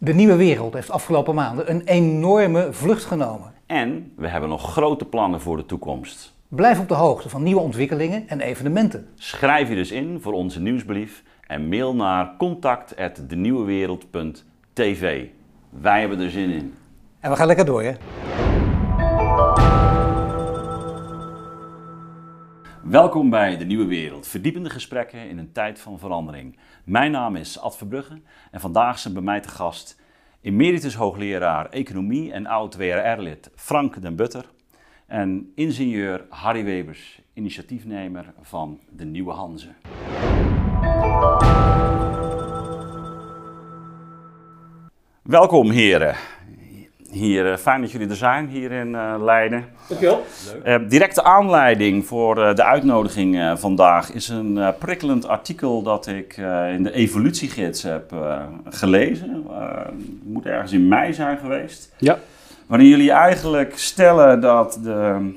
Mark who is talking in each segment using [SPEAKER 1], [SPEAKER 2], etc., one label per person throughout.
[SPEAKER 1] De nieuwe wereld heeft afgelopen maanden een enorme vlucht genomen.
[SPEAKER 2] En we hebben nog grote plannen voor de toekomst.
[SPEAKER 1] Blijf op de hoogte van nieuwe ontwikkelingen en evenementen.
[SPEAKER 2] Schrijf je dus in voor onze nieuwsbrief en mail naar contact@denieuwewereld.tv. Wij hebben er zin in.
[SPEAKER 1] En we gaan lekker door, hè?
[SPEAKER 2] Welkom bij De Nieuwe Wereld, verdiepende gesprekken in een tijd van verandering. Mijn naam is Ad Verbrugge en vandaag zijn bij mij te gast emeritus hoogleraar Economie en oud-WRR-lid Frank den Butter en ingenieur Harry Webers, initiatiefnemer van De Nieuwe Hanze. Welkom heren. Hier, eh, fijn dat jullie er zijn hier in eh, Leiden.
[SPEAKER 3] Dankjewel.
[SPEAKER 2] Uh, directe aanleiding voor uh, de uitnodiging uh, vandaag is een prikkelend artikel dat ik in de evolutiegids heb gelezen. Het moet ergens in mei zijn geweest.
[SPEAKER 3] Ja.
[SPEAKER 2] Waarin jullie eigenlijk stellen dat de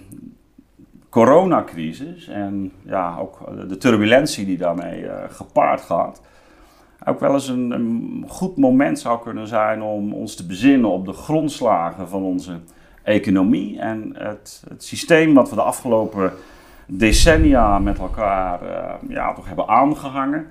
[SPEAKER 2] coronacrisis en ja, ook de turbulentie die daarmee gepaard gaat, ook wel eens een, een, goed moment zou kunnen zijn om ons te bezinnen op de grondslagen van onze economie en het, het systeem wat we de afgelopen decennia met elkaar uh, ja, toch hebben aangehangen.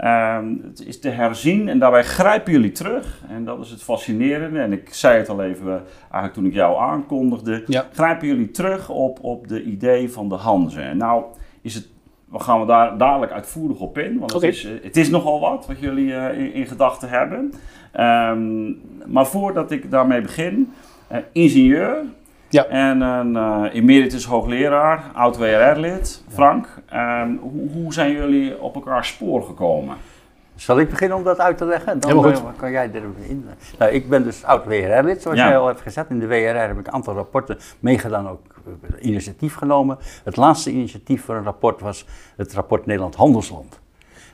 [SPEAKER 2] Uh, het is te herzien en daarbij grijpen jullie terug. En dat is het fascinerende. En ik zei het al even, uh, eigenlijk toen ik jou aankondigde.
[SPEAKER 3] Ja.
[SPEAKER 2] Grijpen jullie terug op, op de idee van de Hanze. En nou is het we gaan we daar dadelijk uitvoerig op in. Want het, is, het is nogal wat wat jullie uh, in, in gedachten hebben. Um, maar voordat ik daarmee begin, uh, ingenieur
[SPEAKER 3] Ja.
[SPEAKER 2] en een uh, emeritus hoogleraar, oud WRR-lid, Frank. Um, hoe, hoe zijn jullie op elkaar spoor gekomen?
[SPEAKER 4] Zal ik beginnen om dat uit te leggen? Dan
[SPEAKER 3] Helemaal goed.
[SPEAKER 4] eh, kan jij erop in. Nou, ik ben dus oud WRR-lid, zoals
[SPEAKER 2] Ja.
[SPEAKER 4] jij al hebt gezet. In de WRR heb ik een aantal rapporten meegedaan, ook eh, initiatief genomen. Het laatste initiatief voor een rapport was het rapport Nederland Handelsland.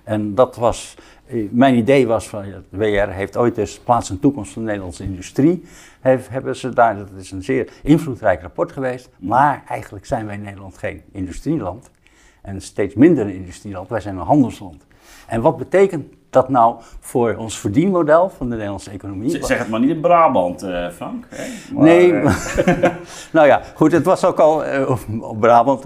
[SPEAKER 4] En dat was, eh, mijn idee was van, de WR heeft ooit eens plaats en toekomst van de Nederlandse industrie. Hebben ze daar, dat is een zeer invloedrijk rapport geweest. Maar eigenlijk zijn wij in Nederland geen industrieland. En steeds minder een industrieland, wij zijn een handelsland. En wat betekent dat nou voor ons verdienmodel van de Nederlandse economie?
[SPEAKER 2] Z- Zeg het maar niet in Brabant, eh, Frank. Hè? Maar,
[SPEAKER 4] Nee,
[SPEAKER 2] eh,
[SPEAKER 4] nou ja, goed, het was ook al eh, op- Brabant,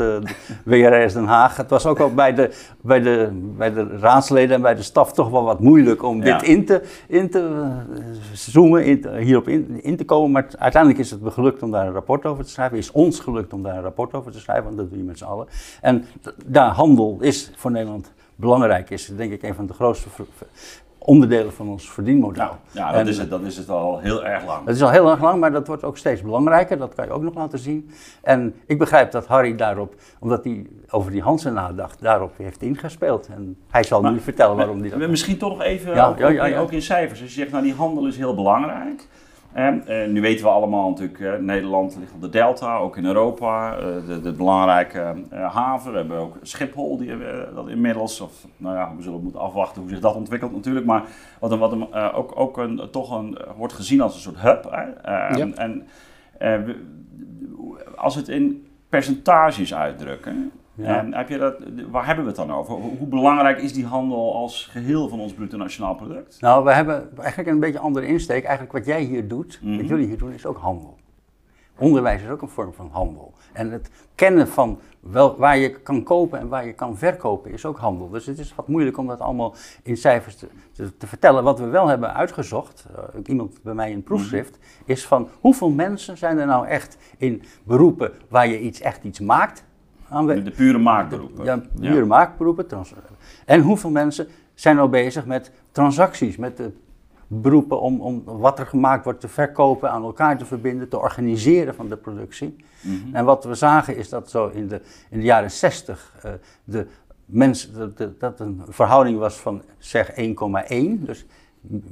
[SPEAKER 4] WRS Den Haag. Het was ook al bij de, bij, de, bij de raadsleden en bij de staf toch wel wat moeilijk om
[SPEAKER 2] Ja.
[SPEAKER 4] dit in te, in te zoomen, in hierop in, in te komen. Maar uiteindelijk is het me gelukt om daar een rapport over te schrijven. Is ons gelukt om daar een rapport over te schrijven, want dat doe je met z'n allen. En daar handel is voor Nederland belangrijk, is denk ik een van de grootste onderdelen van ons verdienmodel.
[SPEAKER 2] nou, ja, dat,
[SPEAKER 4] En-
[SPEAKER 2] is het, dat is het al heel erg lang.
[SPEAKER 4] dat is al heel erg lang, maar dat wordt ook steeds belangrijker. Dat kan je ook nog laten zien. En ik begrijp dat Harry daarop, omdat hij over die Hansen nadacht, daarop heeft ingespeeld. En hij zal
[SPEAKER 2] Maar-
[SPEAKER 4] nu vertellen waarom hij
[SPEAKER 2] Maar
[SPEAKER 4] dat...
[SPEAKER 2] Misschien toch nog even,
[SPEAKER 4] Ja,
[SPEAKER 2] ook,
[SPEAKER 4] ja, ja,
[SPEAKER 2] ook-
[SPEAKER 4] ja.
[SPEAKER 2] ook in cijfers. Als je zegt, nou die handel is heel belangrijk. En, eh, nu weten we allemaal natuurlijk, eh, Nederland ligt op de delta, ook in Europa, eh, de, de belangrijke haven. We hebben ook Schiphol, die dat inmiddels, of nou ja, we zullen moeten afwachten hoe zich dat ontwikkelt natuurlijk. Maar wat, een, wat een, ook, ook een, toch een, wordt gezien als een soort hub. Hè? Eh,
[SPEAKER 3] Ja.
[SPEAKER 2] En als we het in percentages uitdrukken,
[SPEAKER 4] Ja.
[SPEAKER 2] en heb je dat, waar hebben we het dan over? Hoe, belangrijk is die handel als geheel van ons bruto nationaal product?
[SPEAKER 4] Nou, we hebben eigenlijk een beetje een andere insteek. Eigenlijk wat jij hier doet,
[SPEAKER 2] Mhm.
[SPEAKER 4] wat jullie hier doen, is ook handel. Onderwijs is ook een vorm van handel. En het kennen van wel, waar je kan kopen en waar je kan verkopen is ook handel. Dus het is wat moeilijk om dat allemaal in cijfers te, te, te vertellen. Wat we wel hebben uitgezocht, eh, iemand bij mij in proefschrift, is van hoeveel mensen zijn er nou echt in beroepen waar je iets, echt iets maakt?
[SPEAKER 2] De, pure maakberoepen.
[SPEAKER 4] ja, pure maakberoepen. trans- En hoeveel mensen zijn al bezig met transacties, met de beroepen om, om wat er gemaakt wordt te verkopen, aan elkaar te verbinden, te organiseren van de productie.
[SPEAKER 2] Mhm.
[SPEAKER 4] En wat we zagen is dat zo in de, in de jaren 60 eh, de mens, dat, een verhouding was van zeg 1,1. Dus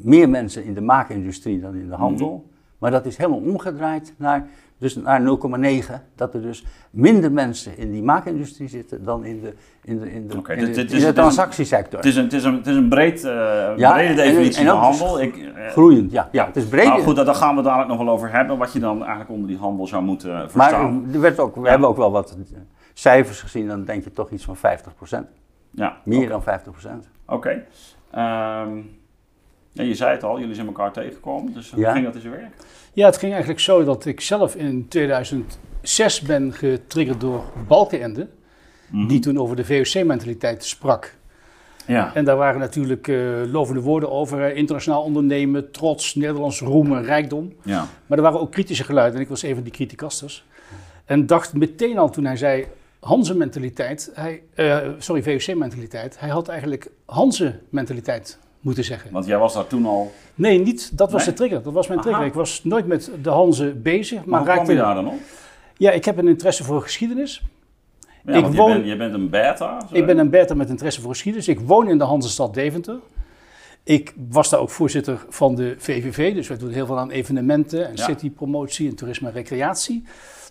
[SPEAKER 4] meer mensen in de maakindustrie dan in de handel. Maar dat is helemaal omgedraaid naar, dus naar 0,9. Dat er dus minder mensen in die maakindustrie zitten dan in de, in de, in de, in de,
[SPEAKER 2] dit
[SPEAKER 4] in transactiesector.
[SPEAKER 2] Het is een, het is een, het is een, breed, eh,
[SPEAKER 4] Ja,
[SPEAKER 2] brede definitie
[SPEAKER 4] en
[SPEAKER 2] van handel. Ik, eh,
[SPEAKER 4] Groeiend, ja. ja het is breed.
[SPEAKER 2] nou goed, daar gaan we dadelijk nog wel over hebben, wat je dan eigenlijk onder die handel zou moeten
[SPEAKER 4] maar
[SPEAKER 2] verstaan.
[SPEAKER 4] er werd ook, we
[SPEAKER 2] Ja.
[SPEAKER 4] hebben ook wel wat cijfers gezien, dan denk je toch iets van 50%.
[SPEAKER 2] ja,
[SPEAKER 4] Meer dan 50%.
[SPEAKER 2] Oké. Ehm, Ja, je zei het al, jullie zijn elkaar tegengekomen. Dus hoe
[SPEAKER 4] Ja.
[SPEAKER 2] ging dat in zijn werk?
[SPEAKER 3] Ja, het ging eigenlijk zo dat ik zelf in 2006 ben getriggerd door Balkenende,
[SPEAKER 2] Mhm.
[SPEAKER 3] die toen over de VOC-mentaliteit sprak.
[SPEAKER 2] Ja.
[SPEAKER 3] En daar waren natuurlijk eh, lovende woorden over, internationaal ondernemen, trots, Nederlands roem en rijkdom.
[SPEAKER 2] ja.
[SPEAKER 3] Maar er waren ook kritische geluiden en ik was een van die criticasters. En dacht meteen al toen hij zei Hanze-mentaliteit, hij, eh, sorry, VOC-mentaliteit, hij had eigenlijk Hanze-mentaliteit moeten zeggen.
[SPEAKER 2] Want jij was daar toen al.
[SPEAKER 3] Nee, niet, dat was
[SPEAKER 2] Nee?
[SPEAKER 3] de trigger. Dat was mijn
[SPEAKER 2] Aha.
[SPEAKER 3] trigger. Ik was nooit met de Hanze bezig,
[SPEAKER 2] Maar
[SPEAKER 3] maar, raakte...
[SPEAKER 2] je daar dan op?
[SPEAKER 3] Ja, ik heb een interesse voor geschiedenis.
[SPEAKER 2] Ja,
[SPEAKER 3] Ik woon-
[SPEAKER 2] je, bent, je bent een beta.
[SPEAKER 3] Ik ben een Bertha met interesse voor geschiedenis. Ik woon in de Hansestad Deventer. Ik was daar ook voorzitter van de VVV, dus wij doen heel veel aan evenementen en
[SPEAKER 2] Ja.
[SPEAKER 3] citypromotie en toerisme en recreatie.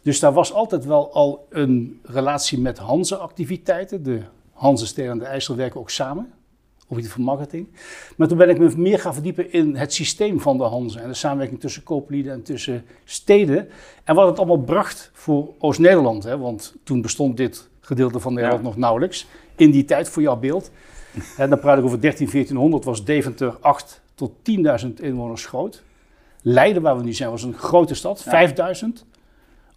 [SPEAKER 3] Dus daar was altijd wel al een relatie met Hanze-activiteiten. De Hanze-ster en de IJssel werken ook samen, op iets van marketing. Maar toen ben ik me meer gaan verdiepen in het systeem van de Hanze en de samenwerking tussen kooplieden en tussen steden. En wat het allemaal bracht voor Oost-Nederland, hè, want toen bestond dit gedeelte van Nederland
[SPEAKER 2] Ja.
[SPEAKER 3] nog nauwelijks. In die tijd, voor jouw beeld. En dan praat ik over 13, 1400, was Deventer 8 tot 10.000 inwoners groot. Leiden, waar we nu zijn, was een grote stad,
[SPEAKER 2] Ja.
[SPEAKER 3] 5000.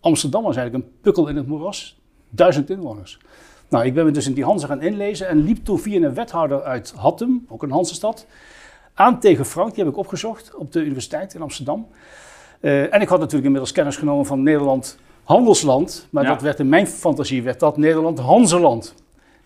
[SPEAKER 3] Amsterdam was eigenlijk een pukkel in het moeras, 1000 inwoners. Nou, ik ben me dus in die Hanze gaan inlezen en liep toen via een wethouder uit Hattem, ook een Hansestad, aan tegen Frank. Die heb ik opgezocht op de universiteit in Amsterdam. Eh, en ik had natuurlijk inmiddels kennis genomen van Nederland handelsland, maar
[SPEAKER 2] Ja.
[SPEAKER 3] dat werd in mijn fantasie werd dat Nederland Hanzeland.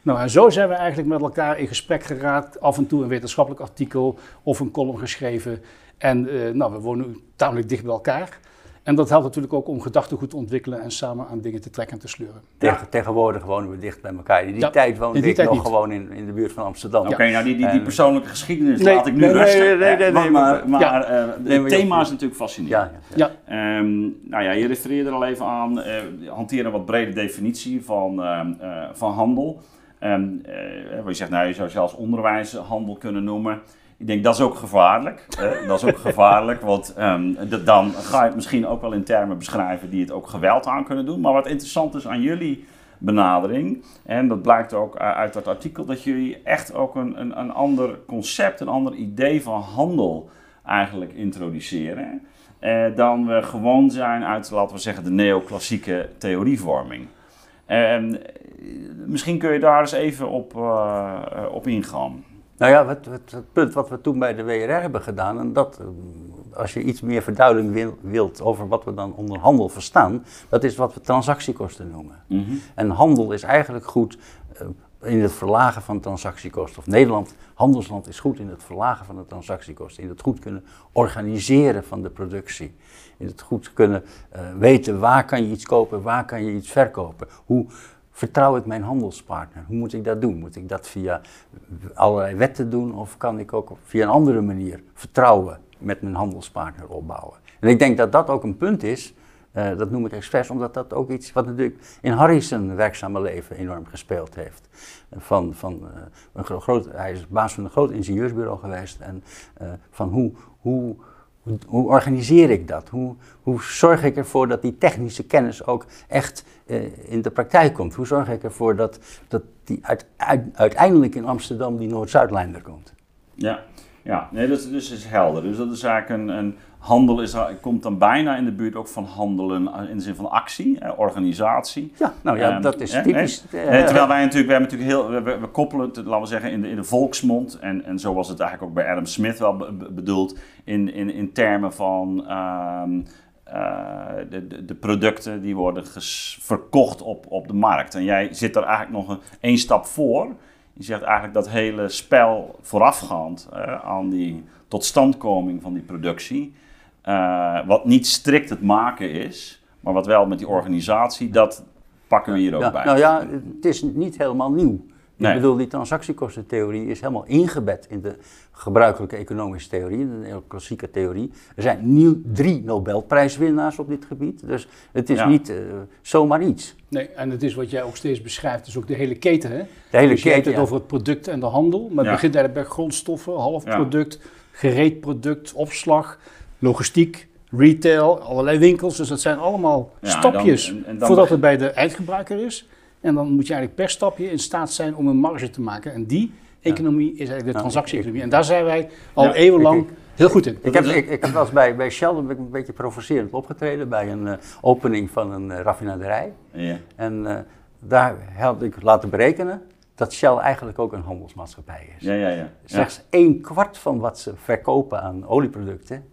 [SPEAKER 3] Nou, en zo zijn we eigenlijk met elkaar in gesprek geraakt. Af en toe een wetenschappelijk artikel of een column geschreven. En eh, nou, we wonen tamelijk dicht bij elkaar. En dat helpt natuurlijk ook om gedachtegoed te ontwikkelen en samen aan dingen te trekken en te sleuren.
[SPEAKER 4] Tegen, Tegenwoordig wonen we dicht bij elkaar. In die
[SPEAKER 3] Ja,
[SPEAKER 4] tijd woonde
[SPEAKER 3] in die
[SPEAKER 4] ik
[SPEAKER 3] tijd
[SPEAKER 4] nog
[SPEAKER 3] niet.
[SPEAKER 4] gewoon in, in de buurt van Amsterdam.
[SPEAKER 2] Oké, nou die, die, die persoonlijke geschiedenis
[SPEAKER 3] Nee,
[SPEAKER 2] laat ik nu
[SPEAKER 4] nee,
[SPEAKER 2] rusten.
[SPEAKER 4] nee, nee, nee,
[SPEAKER 2] maar maar
[SPEAKER 3] ja.
[SPEAKER 2] eh,
[SPEAKER 4] Nee,
[SPEAKER 2] het thema is natuurlijk fascinerend.
[SPEAKER 4] Ja, ja, ja.
[SPEAKER 3] Ja,
[SPEAKER 2] Ehm, nou ja, je refereerde er al even aan, eh hanteer een wat brede definitie van, ehm, eh, van handel. Ehm eh, waar je zegt, nou, je zou zelfs onderwijshandel kunnen noemen. Ik denk dat is ook gevaarlijk. dat is ook gevaarlijk, want ehm, dan ga je het misschien ook wel in termen beschrijven die het ook geweld aan kunnen doen. Maar wat interessant is aan jullie benadering, en dat blijkt ook eh, uit dat artikel, dat jullie echt ook een, een, een ander concept, een ander idee van handel eigenlijk introduceren. eh, dan we gewoon zijn uit, laten we zeggen, de neoclassieke theorievorming. Ehm, misschien kun je daar eens even op, eh, op ingaan.
[SPEAKER 4] Nou ja, het, het, het punt wat we toen bij de WRR hebben gedaan, en dat, eh, als je iets meer verduidelijking wil- wilt over wat we dan onder handel verstaan, dat is wat we transactiekosten noemen. En handel is eigenlijk goed eh, in het verlagen van transactiekosten. Of Nederland, handelsland, is goed in het verlagen van de transactiekosten. In het goed kunnen organiseren van de productie. In het goed kunnen eh, weten waar kan je iets kopen, waar kan je iets verkopen. Hoe vertrouw ik mijn handelspartner? Hoe moet ik dat doen? Moet ik dat via allerlei wetten doen of kan ik ook via een andere manier vertrouwen met mijn handelspartner opbouwen? En ik denk dat dat ook een punt is, eh, dat noem ik expres, omdat dat ook iets wat natuurlijk in Harry's werkzame leven enorm gespeeld heeft. Van, van, eh, een gro- groot, hij is baas van een groot ingenieursbureau geweest en eh, van hoe, hoe, hoe, organiseer ik dat? Hoe, hoe zorg ik ervoor dat die technische kennis ook echt eh, in de praktijk komt? Hoe zorg ik ervoor dat, dat die uit, uit- uiteindelijk in Amsterdam die Noord-Zuidlijn er komt?
[SPEAKER 2] Ja, ja. Nee, dat dus is helder. Dus dat is eigenlijk een, een handel is, komt dan bijna in de buurt ook van handelen eh, in de zin van actie, eh, organisatie.
[SPEAKER 4] Ja, nou ja,
[SPEAKER 2] Ehm,
[SPEAKER 4] dat is typisch. eh,
[SPEAKER 2] Eh, terwijl wij natuurlijk, we hebben natuurlijk heel, we, koppelen het, laten we zeggen, in de, in de volksmond. En, en zo was het eigenlijk ook bij Adam Smith wel be- be- bedoeld. In, in, in termen van ehm, eh, de, de, de producten die worden ges- verkocht op, op de markt. En jij zit er eigenlijk nog een, één stap voor. Je zegt eigenlijk dat hele spel voorafgaand eh, aan die totstandkoming van die productie. Eh, wat niet strikt het maken is, maar wat wel met die organisatie, dat pakken we hier ook
[SPEAKER 4] ja,
[SPEAKER 2] bij.
[SPEAKER 4] nou ja, het is niet helemaal nieuw.
[SPEAKER 2] Nee.
[SPEAKER 4] Ik bedoel, die transactiekostentheorie is helemaal ingebed in de gebruikelijke economische theorie, in de neoclassieke theorie. Er zijn nieuw drie Nobelprijswinnaars op dit gebied, dus het is
[SPEAKER 2] Ja.
[SPEAKER 4] niet eh, zomaar iets.
[SPEAKER 3] nee, en het is wat jij ook steeds beschrijft, dus ook de hele keten. Hè?
[SPEAKER 4] De hele
[SPEAKER 3] dus je hebt
[SPEAKER 4] keten,
[SPEAKER 3] het
[SPEAKER 4] ja.
[SPEAKER 3] over het product en de handel, maar het begint eigenlijk bij grondstoffen, halfproduct,
[SPEAKER 2] Ja.
[SPEAKER 3] gereed product, opslag, logistiek, retail, allerlei winkels. Dus dat zijn allemaal
[SPEAKER 2] Ja,
[SPEAKER 3] stapjes
[SPEAKER 2] dan- en- en dan
[SPEAKER 3] voordat het bij de eindgebruiker is. En dan moet je eigenlijk per stapje in staat zijn om een marge te maken. En die economie is eigenlijk de
[SPEAKER 4] Ja,
[SPEAKER 3] transactie-economie. En daar zijn wij al
[SPEAKER 2] Ja,
[SPEAKER 3] eeuwenlang
[SPEAKER 4] ik-
[SPEAKER 3] heel goed in.
[SPEAKER 4] Ik heb, ik, ik heb wel eens bij, bij Shell ben ik een beetje provocerend opgetreden bij een eh, opening van een eh, raffinaderij.
[SPEAKER 2] Ja.
[SPEAKER 4] En eh, daar had ik laten berekenen dat Shell eigenlijk ook een handelsmaatschappij is.
[SPEAKER 2] Ja, ja, ja.
[SPEAKER 4] Slechts een kwart van wat ze verkopen aan olieproducten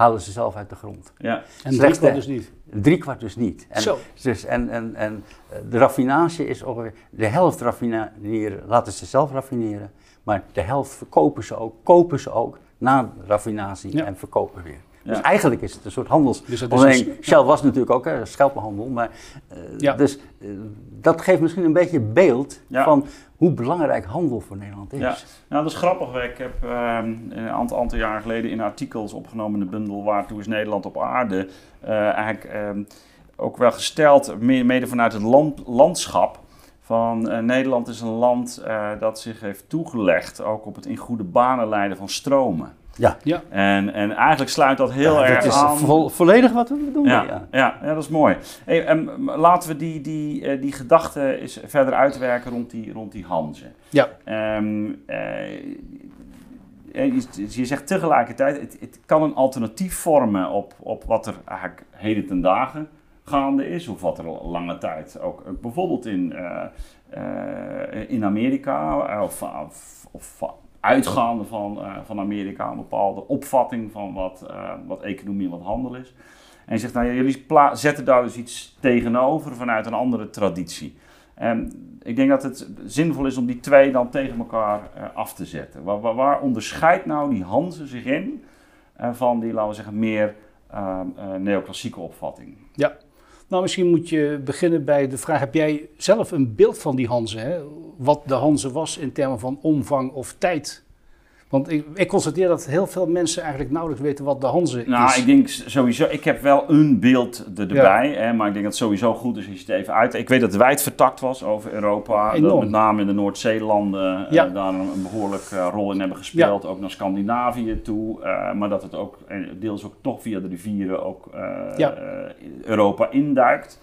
[SPEAKER 4] halen ze zelf uit de grond.
[SPEAKER 2] Ja.
[SPEAKER 3] En drie kwart dus niet.
[SPEAKER 4] Drie kwart dus niet. En,
[SPEAKER 3] Zo.
[SPEAKER 4] Dus, en, en, en eh, de raffinage is ongeveer de helft raffineren, laten ze zelf raffineren, maar de helft verkopen ze ook, kopen ze ook na raffinatie
[SPEAKER 3] Ja.
[SPEAKER 4] en verkopen weer.
[SPEAKER 2] Ja.
[SPEAKER 4] Dus eigenlijk is het een soort handels.
[SPEAKER 3] Dus
[SPEAKER 4] Alleen,
[SPEAKER 3] een-
[SPEAKER 4] Shell was natuurlijk ook hè, schelpenhandel, maar eh,
[SPEAKER 3] Ja.
[SPEAKER 4] dus eh, dat geeft misschien een beetje beeld
[SPEAKER 2] Ja.
[SPEAKER 4] van hoe belangrijk handel voor Nederland is.
[SPEAKER 2] Ja, nou dat is grappig. Ik heb ehm, een aantal, aantal jaar geleden in artikels opgenomen in de bundel Waartoe is Nederland op aarde eh, eigenlijk ehm, ook wel gesteld, me- mede vanuit het land, landschap, van Nederland is een land dat zich heeft toegelegd ook op het in goede banen leiden van stromen.
[SPEAKER 4] Ja.
[SPEAKER 3] Ja.
[SPEAKER 2] En, en eigenlijk sluit dat heel
[SPEAKER 4] Ja,
[SPEAKER 2] erg
[SPEAKER 4] dat is
[SPEAKER 2] aan.
[SPEAKER 4] vo- volledig wat we doen.
[SPEAKER 2] Ja,
[SPEAKER 4] ja.
[SPEAKER 2] ja. Ja, dat is mooi. Hey, ehm, laten we die, die, eh, die gedachte eens verder uitwerken rond die, rond die Hanze.
[SPEAKER 3] Ja.
[SPEAKER 2] Ehm, eh, eh, je, je zegt tegelijkertijd, het, het kan een alternatief vormen op, op wat er eigenlijk heden ten dagen gaande is, of wat er al lange tijd ook bijvoorbeeld in, eh, eh, in Amerika, of, of, of uitgaande van, eh, van Amerika, een bepaalde opvatting van wat, eh, wat economie en wat handel is. En je zegt, nou, jullie zetten daar dus iets tegenover vanuit een andere traditie. En ik denk dat het zinvol is om die twee dan tegen elkaar eh, af te zetten. Waar, waar, onderscheidt nou die Hanze zich in van die, laten we zeggen, meer eh, eh, neoclassieke opvatting?
[SPEAKER 3] Nou, misschien moet je beginnen bij de vraag: heb jij zelf een beeld van die Hanze? Hè? Wat de Hanze was in termen van omvang of tijd? Want ik, ik constateer dat heel veel mensen eigenlijk nauwelijks weten wat de Hanze
[SPEAKER 2] Nou,
[SPEAKER 3] is.
[SPEAKER 2] ik denk sowieso, ik heb wel een beeld er- erbij, hè, maar ik denk dat het sowieso goed is als je het even uit. Ik weet dat het wijd vertakt was over Europa, dat met name in de Noordzeelanden eh,
[SPEAKER 3] Ja.
[SPEAKER 2] daar een, een behoorlijk eh, rol in hebben gespeeld, ook naar Scandinavië toe, eh, maar dat het ook deels ook toch via de rivieren ook Europa induikt.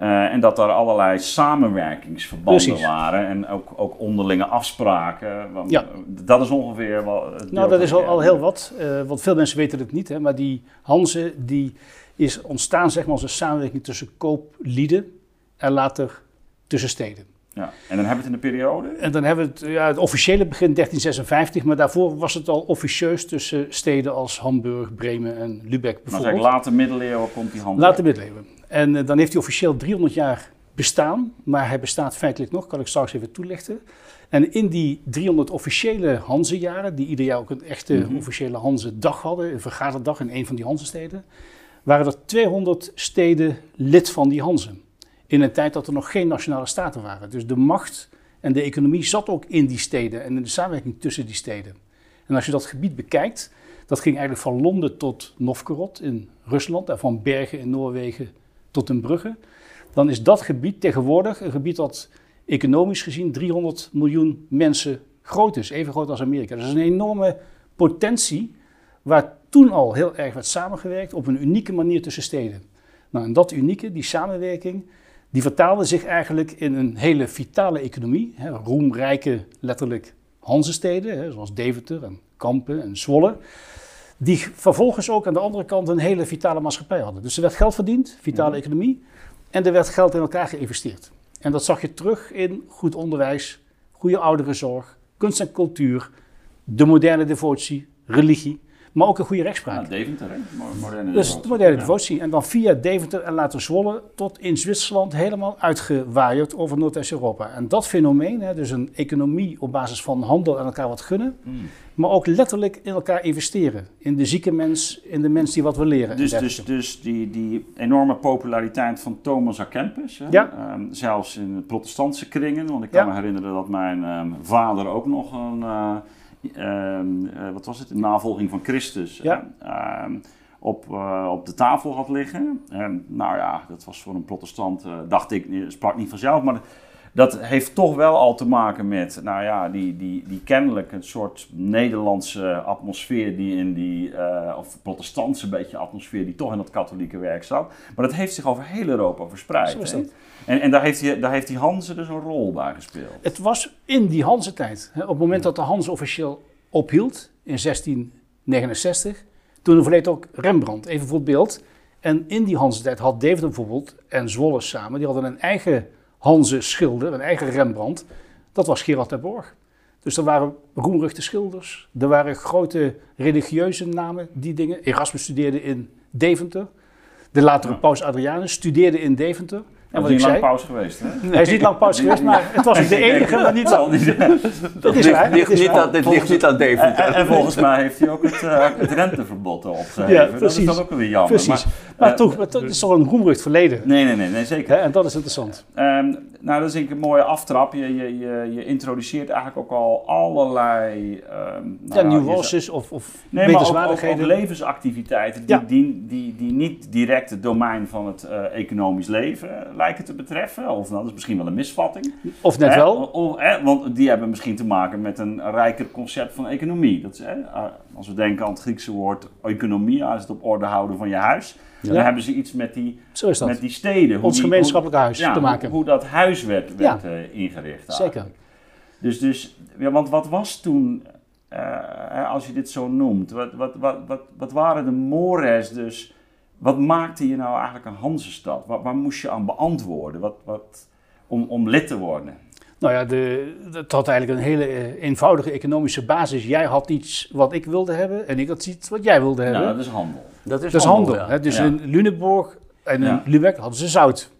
[SPEAKER 2] Eh, en dat er allerlei samenwerkingsverbanden
[SPEAKER 3] Precies.
[SPEAKER 2] waren en ook, ook onderlinge afspraken. Want,
[SPEAKER 3] Ja.
[SPEAKER 2] eh, Dat is ongeveer wel het
[SPEAKER 3] Nou, dat is al, heel wat, eh, want veel mensen weten het niet. Hè, maar die Hanze die is ontstaan zeg maar, als een samenwerking tussen kooplieden en later tussen steden.
[SPEAKER 2] Ja. En dan hebben we het in de periode.
[SPEAKER 3] En dan hebben we het, ja, het officiële begin 1356, maar daarvoor was het al officieus tussen steden als Hamburg, Bremen en Lübeck
[SPEAKER 2] Maar zeg,
[SPEAKER 3] bijvoorbeeld.
[SPEAKER 2] late middeleeuwen komt die handel.
[SPEAKER 3] Late middeleeuwen. En eh, dan heeft hij officieel 300 jaar bestaan, maar hij bestaat feitelijk nog, kan ik straks even toelichten. En in die 300 officiële Hanzejaren, die ieder jaar ook een echte
[SPEAKER 2] Mhm.
[SPEAKER 3] officiële Hanze-dag hadden, een vergaderdag in een van die Hanze-steden, waren er 200 steden lid van die Hanze. In een tijd dat er nog geen nationale staten waren. Dus de macht en de economie zat ook in die steden en in de samenwerking tussen die steden. En als je dat gebied bekijkt, dat ging eigenlijk van Londen tot Novgorod in Rusland en van Bergen in Noorwegen tot in Brugge. Dan is dat gebied tegenwoordig een gebied dat economisch gezien 300 miljoen mensen groot is, even groot als Amerika. Dat is een enorme potentie waar toen al heel erg werd samengewerkt op een unieke manier tussen steden. Nou, en dat unieke, die samenwerking, die vertaalde zich eigenlijk in een hele vitale economie. Hè, roemrijke, letterlijk Hanzesteden, hè, zoals Deventer en Kampen en Zwolle. Die vervolgens ook aan de andere kant een hele vitale maatschappij hadden. Dus er werd geld verdiend, vitale economie. En er werd geld in elkaar geïnvesteerd. En dat zag je terug in goed onderwijs, goede ouderenzorg, kunst en cultuur, de moderne devotie, religie, maar ook een goede rechtspraak.
[SPEAKER 2] Ja, Deventer, hè? Mo- Moderne
[SPEAKER 3] Dus
[SPEAKER 2] devotie.
[SPEAKER 3] de moderne
[SPEAKER 2] Ja.
[SPEAKER 3] devotie. En dan via Deventer en later Zwolle tot in Zwitserland helemaal uitgewaaid over Noordwest-Europa. En dat fenomeen, hè, dus een economie op basis van handel en elkaar wat gunnen,
[SPEAKER 2] Mm.
[SPEAKER 3] maar ook letterlijk in elkaar investeren. In de zieke mens, in de mens die wat wil leren. en
[SPEAKER 2] Dus, dus, dus die, die enorme populariteit van Thomas à Kempis, hè?
[SPEAKER 3] Ja.
[SPEAKER 2] Ehm, zelfs in protestantse kringen, want ik kan me herinneren dat mijn ehm, vader ook nog een, eh, wat was het, een navolging van Christus
[SPEAKER 3] Ja.
[SPEAKER 2] eh, ehm, op, eh, op de tafel had liggen. En, nou ja, dat was voor een protestant, eh, dacht ik, sprak niet vanzelf, maar dat heeft toch wel al te maken met, nou ja, die, die, die kennelijk een soort Nederlandse atmosfeer die in die, uh, of protestantse beetje atmosfeer die toch in dat katholieke werk zat. Maar dat heeft zich over heel Europa verspreid.
[SPEAKER 3] Zo is dat.
[SPEAKER 2] En, en daar, heeft die, daar heeft die Hanze dus een rol bij gespeeld.
[SPEAKER 3] Het was in die Hanze-tijd. Op het moment dat de Hanze officieel ophield, in 1669, toen overleed ook Rembrandt, even voor het beeld. En in die Hanze-tijd had Deventer bijvoorbeeld en Zwolle samen, die hadden een eigen Hanze schilder, een eigen Rembrandt. Dat was Gerard ter Borg. Dus er waren roemruchte schilders, er waren grote religieuze namen, die dingen. Erasmus studeerde in Deventer. De latere paus Adrianus studeerde in Deventer.
[SPEAKER 2] En wat is lang pauze geweest, hè?
[SPEAKER 3] Hij is niet lang pauze geweest, maar het was de enige, maar niet zo.
[SPEAKER 4] Dat is waar. Ligt niet aan, dit ligt niet aan Deventer.
[SPEAKER 2] En, en, volgens mij heeft hij ook het, uh, het renteverbod opgegeven. Ja. Dat is dan ook weer jammer.
[SPEAKER 3] Precies. Maar, maar, uh, toch, dat is toch een roemrucht verleden.
[SPEAKER 2] Nee, nee, nee, nee zeker.
[SPEAKER 3] Hè, en dat is interessant.
[SPEAKER 2] Um, nou, dat is ik een mooie aftrap. Je, je, je, je introduceert eigenlijk ook al allerlei... Um,
[SPEAKER 3] nou, ja, nuances of, of
[SPEAKER 2] nee, maar ook, ook, ook levensactiviteiten die, ja. die, die, die, niet direct het domein van het uh, economisch leven lijken te betreffen. Of nou, dat is misschien wel een misvatting.
[SPEAKER 3] Of net
[SPEAKER 2] hè?
[SPEAKER 3] wel.
[SPEAKER 2] Of, hè? Want die hebben misschien te maken met een rijker concept van economie. Dat is, hè? Als we denken aan het Griekse woord economie, als het op orde houden van je huis... Ja. Dan hebben ze iets met die, met die steden.
[SPEAKER 3] Ons
[SPEAKER 2] die,
[SPEAKER 3] gemeenschappelijk
[SPEAKER 2] hoe,
[SPEAKER 3] huis
[SPEAKER 2] ja,
[SPEAKER 3] te maken.
[SPEAKER 2] Hoe, hoe, dat huis werd, werd uh, ingericht.
[SPEAKER 3] Zeker.
[SPEAKER 2] Eigenlijk. Dus, dus ja, want wat was toen, uh, als je dit zo noemt, wat, wat, wat, wat, wat waren de mores dus, wat maakte je nou eigenlijk een Hansestad? Waar, waar moest je aan beantwoorden wat, wat, om, om lid te worden?
[SPEAKER 3] Nou ja, de, het had eigenlijk een hele eenvoudige economische basis. Jij had iets wat ik wilde hebben en ik had iets wat jij wilde hebben.
[SPEAKER 2] Nou, dat is handel.
[SPEAKER 3] Dat is, dat is handel. handel ja. Dus ja. in Lüneburg en in ja. Lübeck hadden ze zout.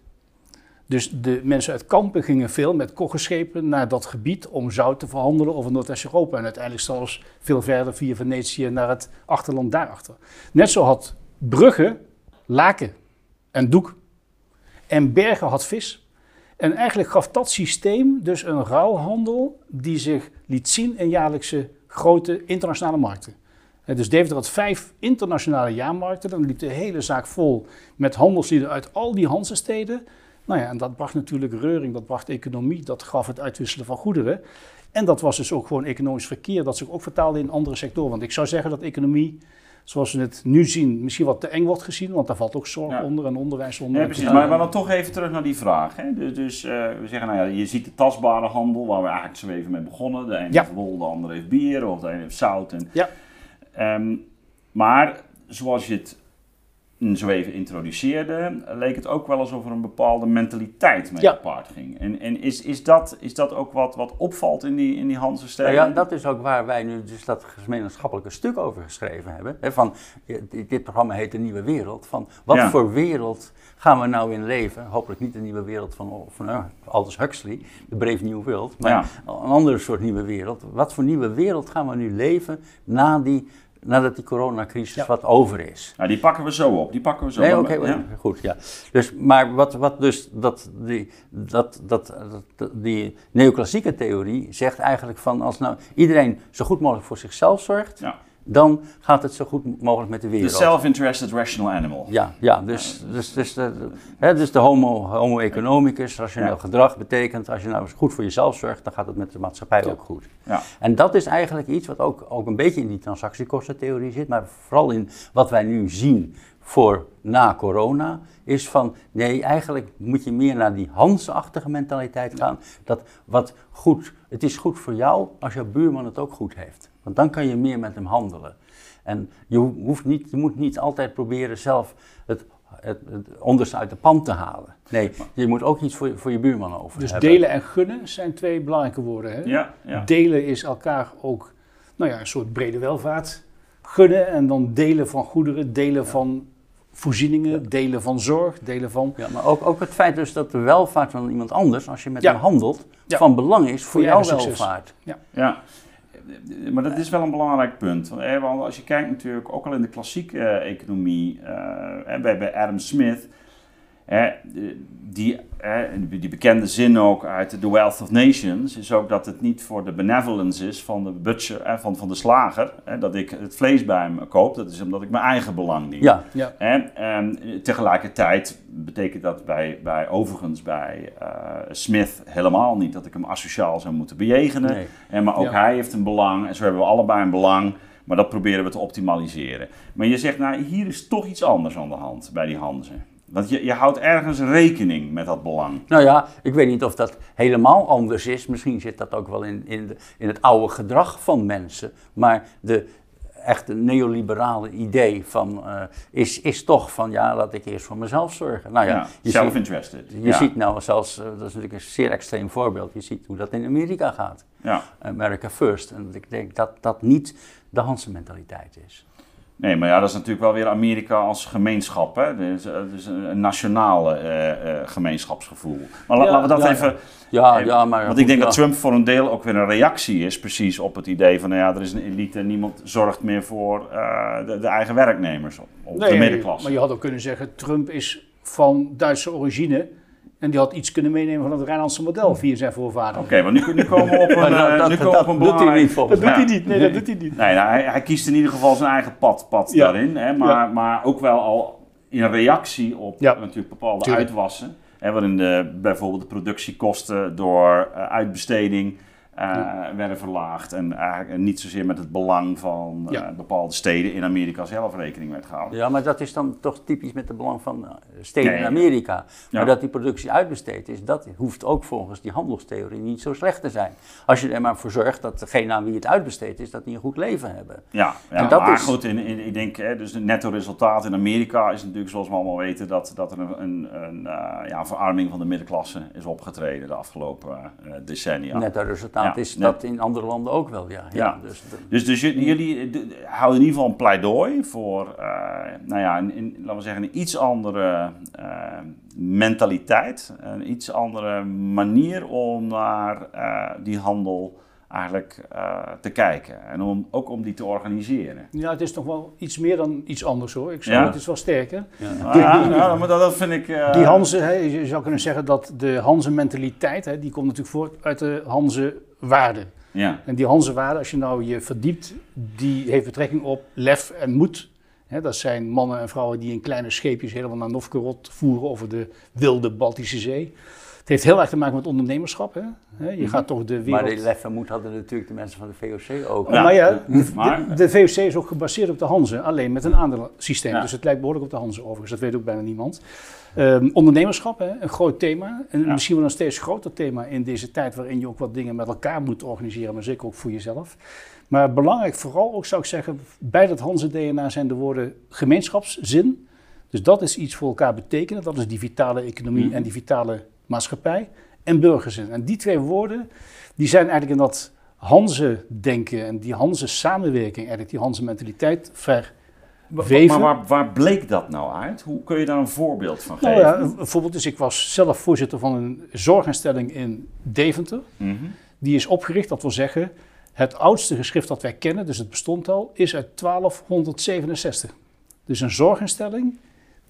[SPEAKER 3] Dus de mensen uit Kampen gingen veel met koggenschepen naar dat gebied om zout te verhandelen over Noordwest-Europa. En uiteindelijk zelfs veel verder via Venetië naar het achterland daarachter. Net zo had Brugge laken en doek. En Bergen had vis. En eigenlijk gaf dat systeem dus een ruilhandel die zich liet zien in jaarlijkse grote internationale markten. Dus Deventer had vijf internationale jaarmarkten. Dan liep de hele zaak vol met handelslieden uit al die Hansesteden. Nou ja, en dat bracht natuurlijk reuring, dat bracht economie, dat gaf het uitwisselen van goederen. En dat was dus ook gewoon economisch verkeer, dat zich ook vertaalde in andere sectoren. Want ik zou zeggen dat economie, zoals we het nu zien, misschien wat te eng wordt gezien. Want daar valt ook zorg ja. onder en onderwijs onder.
[SPEAKER 2] Ja, precies. Maar, maar, dan toch even terug naar die vraag. Hè? Dus, dus uh, we zeggen, nou ja, je ziet de tastbare handel, waar we eigenlijk zo even mee begonnen. De ene
[SPEAKER 3] ja.
[SPEAKER 2] heeft wol, de andere heeft bier, of de ene heeft zout. En,
[SPEAKER 3] ja.
[SPEAKER 2] Um, maar zoals je het zo even introduceerde, leek het ook wel alsof er een bepaalde mentaliteit mee
[SPEAKER 3] Ja.
[SPEAKER 2] gepaard ging. En, en is, is, dat, is dat ook wat, wat opvalt in die, in die Hanse
[SPEAKER 4] Nou ja, dat is ook waar wij nu dus dat gemeenschappelijke stuk over geschreven hebben. Hè, van, dit dit programma heet De Nieuwe Wereld. Van wat
[SPEAKER 2] Ja.
[SPEAKER 4] voor wereld gaan we nou in leven? Hopelijk niet de nieuwe wereld van, van uh, Aldous Huxley, de Brave New World. Maar
[SPEAKER 2] Ja.
[SPEAKER 4] een andere soort nieuwe wereld. Wat voor nieuwe wereld gaan we nu leven na die, nadat die coronacrisis
[SPEAKER 3] Ja.
[SPEAKER 4] wat over is?
[SPEAKER 2] Nou, die pakken we zo op. Die pakken we zo
[SPEAKER 4] Nee,
[SPEAKER 2] op.
[SPEAKER 4] oké,
[SPEAKER 2] Ja.
[SPEAKER 4] goed, ja. Dus, maar wat, wat dus dat, die, dat, dat, dat, die neoclassieke theorie zegt eigenlijk van als nou iedereen zo goed mogelijk voor zichzelf zorgt,
[SPEAKER 2] Ja.
[SPEAKER 4] Dan gaat het zo goed mogelijk met de
[SPEAKER 2] The
[SPEAKER 4] wereld.
[SPEAKER 2] self-interested rational animal.
[SPEAKER 4] Ja, ja dus, dus, dus, de, de- hè, dus de homo, homo economicus, rationeel
[SPEAKER 2] Ja.
[SPEAKER 4] gedrag, betekent als je nou eens goed voor jezelf zorgt, dan gaat het met de maatschappij ook goed.
[SPEAKER 2] Ja.
[SPEAKER 4] En dat is eigenlijk iets wat ook, ook een beetje in die transactiekostentheorie zit, maar vooral in wat wij nu zien voor na corona, is van nee, eigenlijk moet je meer naar die Hans-achtige mentaliteit gaan. Dat wat goed, het is goed voor jou als jouw buurman het ook goed heeft. Want dan kan je meer met hem handelen. En je, ho- hoeft niet, je moet niet altijd proberen zelf het, het, het onderste uit de pan te halen. Nee, je moet ook iets voor, je- voor je buurman over
[SPEAKER 3] Dus
[SPEAKER 4] hebben.
[SPEAKER 3] delen en gunnen zijn twee belangrijke woorden. Hè?
[SPEAKER 2] Ja, ja.
[SPEAKER 3] Delen is elkaar ook nou ja, een soort brede welvaart. Gunnen en dan delen van goederen, delen van voorzieningen, delen van zorg, delen van...
[SPEAKER 4] Ja, maar ook, ook het feit dus dat de welvaart van iemand anders, als je met
[SPEAKER 3] Ja.
[SPEAKER 4] hem handelt,
[SPEAKER 3] Ja.
[SPEAKER 4] van belang is voor jouw welvaart.
[SPEAKER 2] Ja, maar dat is wel een belangrijk punt. Want, hè, want als je kijkt natuurlijk, ook al in de klassieke eh, economie, eh, bij, bij Adam Smith, Die, die bekende zin ook uit The Wealth of Nations is ook dat het niet voor de benevolence is van de butcher, hè, van, van de slager, hè, dat ik het vlees bij hem koop. Dat is omdat ik mijn eigen belang dien.
[SPEAKER 4] Ja,
[SPEAKER 2] en tegelijkertijd betekent dat bij, bij overigens bij eh, Smith helemaal niet dat ik hem asociaal zou moeten bejegenen.
[SPEAKER 4] Nee.
[SPEAKER 2] Hè, maar ook
[SPEAKER 3] Ja.
[SPEAKER 2] hij heeft een belang en zo hebben we allebei een belang. Maar dat proberen we te optimaliseren. Maar je zegt, nou, hier is toch iets anders aan de hand bij die Hanzen. Want je, je houdt ergens rekening met dat belang.
[SPEAKER 4] Nou ja, ik weet niet of dat helemaal anders is. Misschien zit dat ook wel in, in, de- in het oude gedrag van mensen. Maar de echte neoliberale idee van, eh, is, is toch van ja, laat ik eerst voor mezelf zorgen. Nou ja,
[SPEAKER 2] Ja, self-interested.
[SPEAKER 4] je
[SPEAKER 2] ja.
[SPEAKER 4] ziet nou zelfs, eh, dat is natuurlijk een zeer extreem voorbeeld, je ziet hoe dat in Amerika gaat.
[SPEAKER 2] Ja.
[SPEAKER 4] America first. En ik denk dat dat niet de Hanse mentaliteit is.
[SPEAKER 2] Nee, maar ja, dat is natuurlijk wel weer Amerika als gemeenschap. Hè? Dus, dus een, nationale eh, eh, gemeenschapsgevoel. Maar la-
[SPEAKER 3] Ja,
[SPEAKER 2] laten we dat
[SPEAKER 4] ja,
[SPEAKER 2] even...
[SPEAKER 4] Ja, ja, maar...
[SPEAKER 2] Want ik denk dat Trump voor een deel ook weer een reactie is, precies op het idee van, nou ja, er is een elite en niemand zorgt meer voor eh, de, de eigen werknemers, op, op de middenklasse.
[SPEAKER 3] maar je had ook kunnen zeggen, Trump is van Duitse origine en die had iets kunnen meenemen van het Rijnlandse model via zijn voorvader.
[SPEAKER 2] Oké, want nu, nu komen we op een,
[SPEAKER 4] Maar dat-
[SPEAKER 2] eh,
[SPEAKER 4] dat-
[SPEAKER 2] nu komen we
[SPEAKER 4] dat
[SPEAKER 2] op een
[SPEAKER 4] doet hij niet volgens
[SPEAKER 3] Dat doet hij niet, nee, dat doet hij niet.
[SPEAKER 2] Nee, nou, hij, hij kiest in ieder geval zijn eigen pad, pad
[SPEAKER 3] Ja.
[SPEAKER 2] daarin. Hè, maar,
[SPEAKER 3] Ja.
[SPEAKER 2] maar ook wel al in reactie op
[SPEAKER 3] Ja.
[SPEAKER 2] natuurlijk bepaalde
[SPEAKER 3] Tuurlijk.
[SPEAKER 2] uitwassen. Hè, waarin de, bijvoorbeeld de productiekosten door eh, uitbesteding eh, werden verlaagd. En eigenlijk niet zozeer met het belang van eh,
[SPEAKER 3] Ja.
[SPEAKER 2] bepaalde steden in Amerika zelf rekening werd gehouden.
[SPEAKER 4] Ja, maar dat is dan toch typisch met het belang van eh, steden
[SPEAKER 2] Nee.
[SPEAKER 4] in Amerika.
[SPEAKER 2] Ja.
[SPEAKER 4] Maar dat die productie uitbesteed is, dat hoeft ook volgens die handelstheorie niet zo slecht te zijn. Als je er maar voor zorgt dat degene aan wie het uitbesteed is, dat die een goed leven hebben.
[SPEAKER 2] Ja, ja
[SPEAKER 4] En dat
[SPEAKER 2] maar
[SPEAKER 4] is-
[SPEAKER 2] goed, in, in, ik denk, hè, dus het netto resultaat in Amerika is natuurlijk, zoals we allemaal weten, dat, dat er een, een, een ja, verarming van de middenklasse is opgetreden de afgelopen eh, decennia.
[SPEAKER 4] Net dat resultaat
[SPEAKER 2] Ja,
[SPEAKER 4] is
[SPEAKER 2] net.
[SPEAKER 4] dat in andere landen ook wel, ja. ja.
[SPEAKER 2] Ja.
[SPEAKER 4] dus de-
[SPEAKER 2] Dus, dus jullie, jullie eh, houden in ieder geval een pleidooi voor, eh, nou ja, een, een- laten we zeggen, een iets andere eh, mentaliteit, een iets andere manier om naar eh, die handel eigenlijk eh, te kijken en om, ook om die te organiseren.
[SPEAKER 3] Ja, het is nog wel iets meer dan iets anders hoor. Ik zou
[SPEAKER 2] Ja?
[SPEAKER 3] het is wel sterker.
[SPEAKER 2] Ah, ja, nou, maar dat, dat vind ik... eh,
[SPEAKER 3] Die Hanze, hè, je zou kunnen zeggen dat de Hanze mentaliteit, hè, die komt natuurlijk voort uit de Hanze waarden.
[SPEAKER 2] Ja,
[SPEAKER 3] En die Hanze waarden, als je nou je verdiept, die heeft betrekking op lef en moed. Dat zijn mannen en vrouwen die in kleine scheepjes helemaal naar Novgorod voeren over de wilde Baltische Zee. Het heeft heel erg te maken met ondernemerschap. Hè? Hè, Je gaat toch de wereld...
[SPEAKER 4] Maar die lef en moed hadden natuurlijk de mensen van de VOC ook.
[SPEAKER 2] Ja.
[SPEAKER 3] Maar ja, de, de, de VOC is ook gebaseerd op de Hanze, alleen met een aandelensysteem.
[SPEAKER 2] Ja.
[SPEAKER 3] Dus het lijkt behoorlijk op de Hanze overigens, dat weet ook bijna niemand. Ehm, ondernemerschap, hè, een groot thema. En
[SPEAKER 2] Ja.
[SPEAKER 3] misschien wel een steeds groter thema in deze tijd waarin je ook wat dingen met elkaar moet organiseren, maar zeker ook voor jezelf. Maar belangrijk vooral ook zou ik zeggen, bij dat Hanze-DNA zijn de woorden gemeenschapszin. Dus dat is iets voor elkaar betekenen, dat is die vitale economie
[SPEAKER 2] Mhm.
[SPEAKER 3] en die vitale maatschappij. En burgerzin. En die twee woorden, die zijn eigenlijk in dat Hanze-denken en die Hanze-samenwerking, eigenlijk die Hanze-mentaliteit ver.
[SPEAKER 2] Wa-
[SPEAKER 3] Weven.
[SPEAKER 2] Maar waar, waar bleek dat nou uit? Hoe kun je daar een voorbeeld van
[SPEAKER 3] Nou
[SPEAKER 2] geven?
[SPEAKER 3] ja, een een voorbeeld is, ik was zelf voorzitter van een zorginstelling in Deventer.
[SPEAKER 2] Mhm.
[SPEAKER 3] Die is opgericht, dat wil zeggen, het oudste geschrift dat wij kennen, dus het bestond al, is uit 1267. Dus een zorginstelling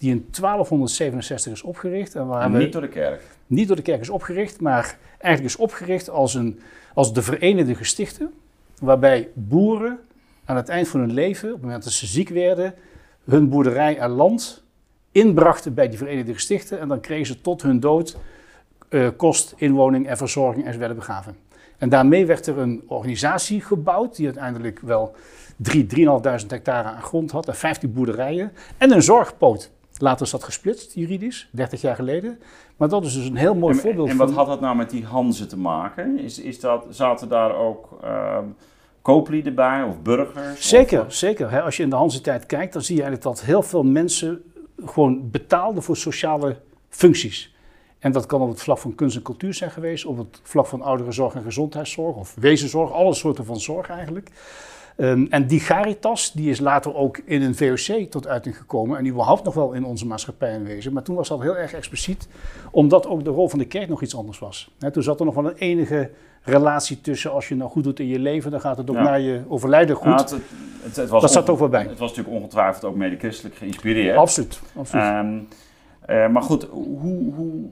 [SPEAKER 3] die in 1267 is opgericht. En waar
[SPEAKER 2] En
[SPEAKER 3] we-
[SPEAKER 2] niet door de kerk.
[SPEAKER 3] niet door de kerk is opgericht, maar eigenlijk is opgericht als, een, als de Verenigde Gestichten, waarbij boeren aan het eind van hun leven, op het moment dat ze ziek werden, hun boerderij en land inbrachten bij die Verenigde Gestichten en dan kregen ze tot hun dood eh, kost, inwoning en verzorging en ze werden begraven. En daarmee werd er een organisatie gebouwd die uiteindelijk wel 3, 3.500 hectare aan grond had en 15 boerderijen en een zorgpoot. Later is dat gesplitst, juridisch, 30 jaar geleden. Maar dat is dus een heel mooi
[SPEAKER 2] En,
[SPEAKER 3] voorbeeld
[SPEAKER 2] en wat
[SPEAKER 3] van...
[SPEAKER 2] had dat nou met die Hanzen te maken? Is, is dat, zaten daar ook ehm, kooplieden bij of burgers?
[SPEAKER 3] Zeker,
[SPEAKER 2] Of,
[SPEAKER 3] zeker. Hè, als je in de Hanse-tijd kijkt, dan zie je eigenlijk dat heel veel mensen gewoon betaalden voor sociale functies. En dat kan op het vlak van kunst en cultuur zijn geweest, op het vlak van ouderenzorg en gezondheidszorg of wezenzorg, alle soorten van zorg eigenlijk. Ehm, en die Caritas, die is later ook in een VOC tot uiting gekomen en überhaupt nog wel in onze maatschappij aanwezig. Maar toen was dat heel erg expliciet, omdat ook de rol van de kerk nog iets anders was. Toen zat er nog wel een enige relatie tussen, als je nou goed doet in je leven, dan gaat het ook
[SPEAKER 2] Ja.
[SPEAKER 3] naar je overlijden goed.
[SPEAKER 2] Het, het, was
[SPEAKER 3] Dat zat ook wel bij.
[SPEAKER 2] Het was natuurlijk ongetwijfeld ook mede-christelijk geïnspireerd.
[SPEAKER 3] Absoluut, absoluut.
[SPEAKER 2] Ehm, Eh, maar goed, hoe, hoe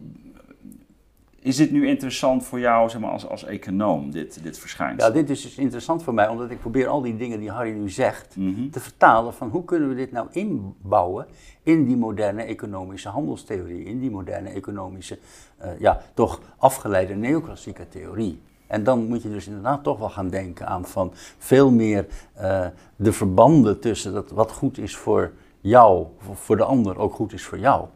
[SPEAKER 2] is dit nu interessant voor jou zeg maar, als, als econoom, dit, dit verschijnsel?
[SPEAKER 4] Ja, dit is dus interessant voor mij, omdat ik probeer al die dingen die Harry nu zegt
[SPEAKER 2] Mhm.
[SPEAKER 4] te vertalen van hoe kunnen we dit nou inbouwen in die moderne economische handelstheorie, in die moderne economische, eh, ja, toch afgeleide neoclassieke theorie. En dan moet je dus inderdaad toch wel gaan denken aan van veel meer eh, de verbanden tussen dat wat goed is voor jou, voor- voor de ander ook goed is voor jou.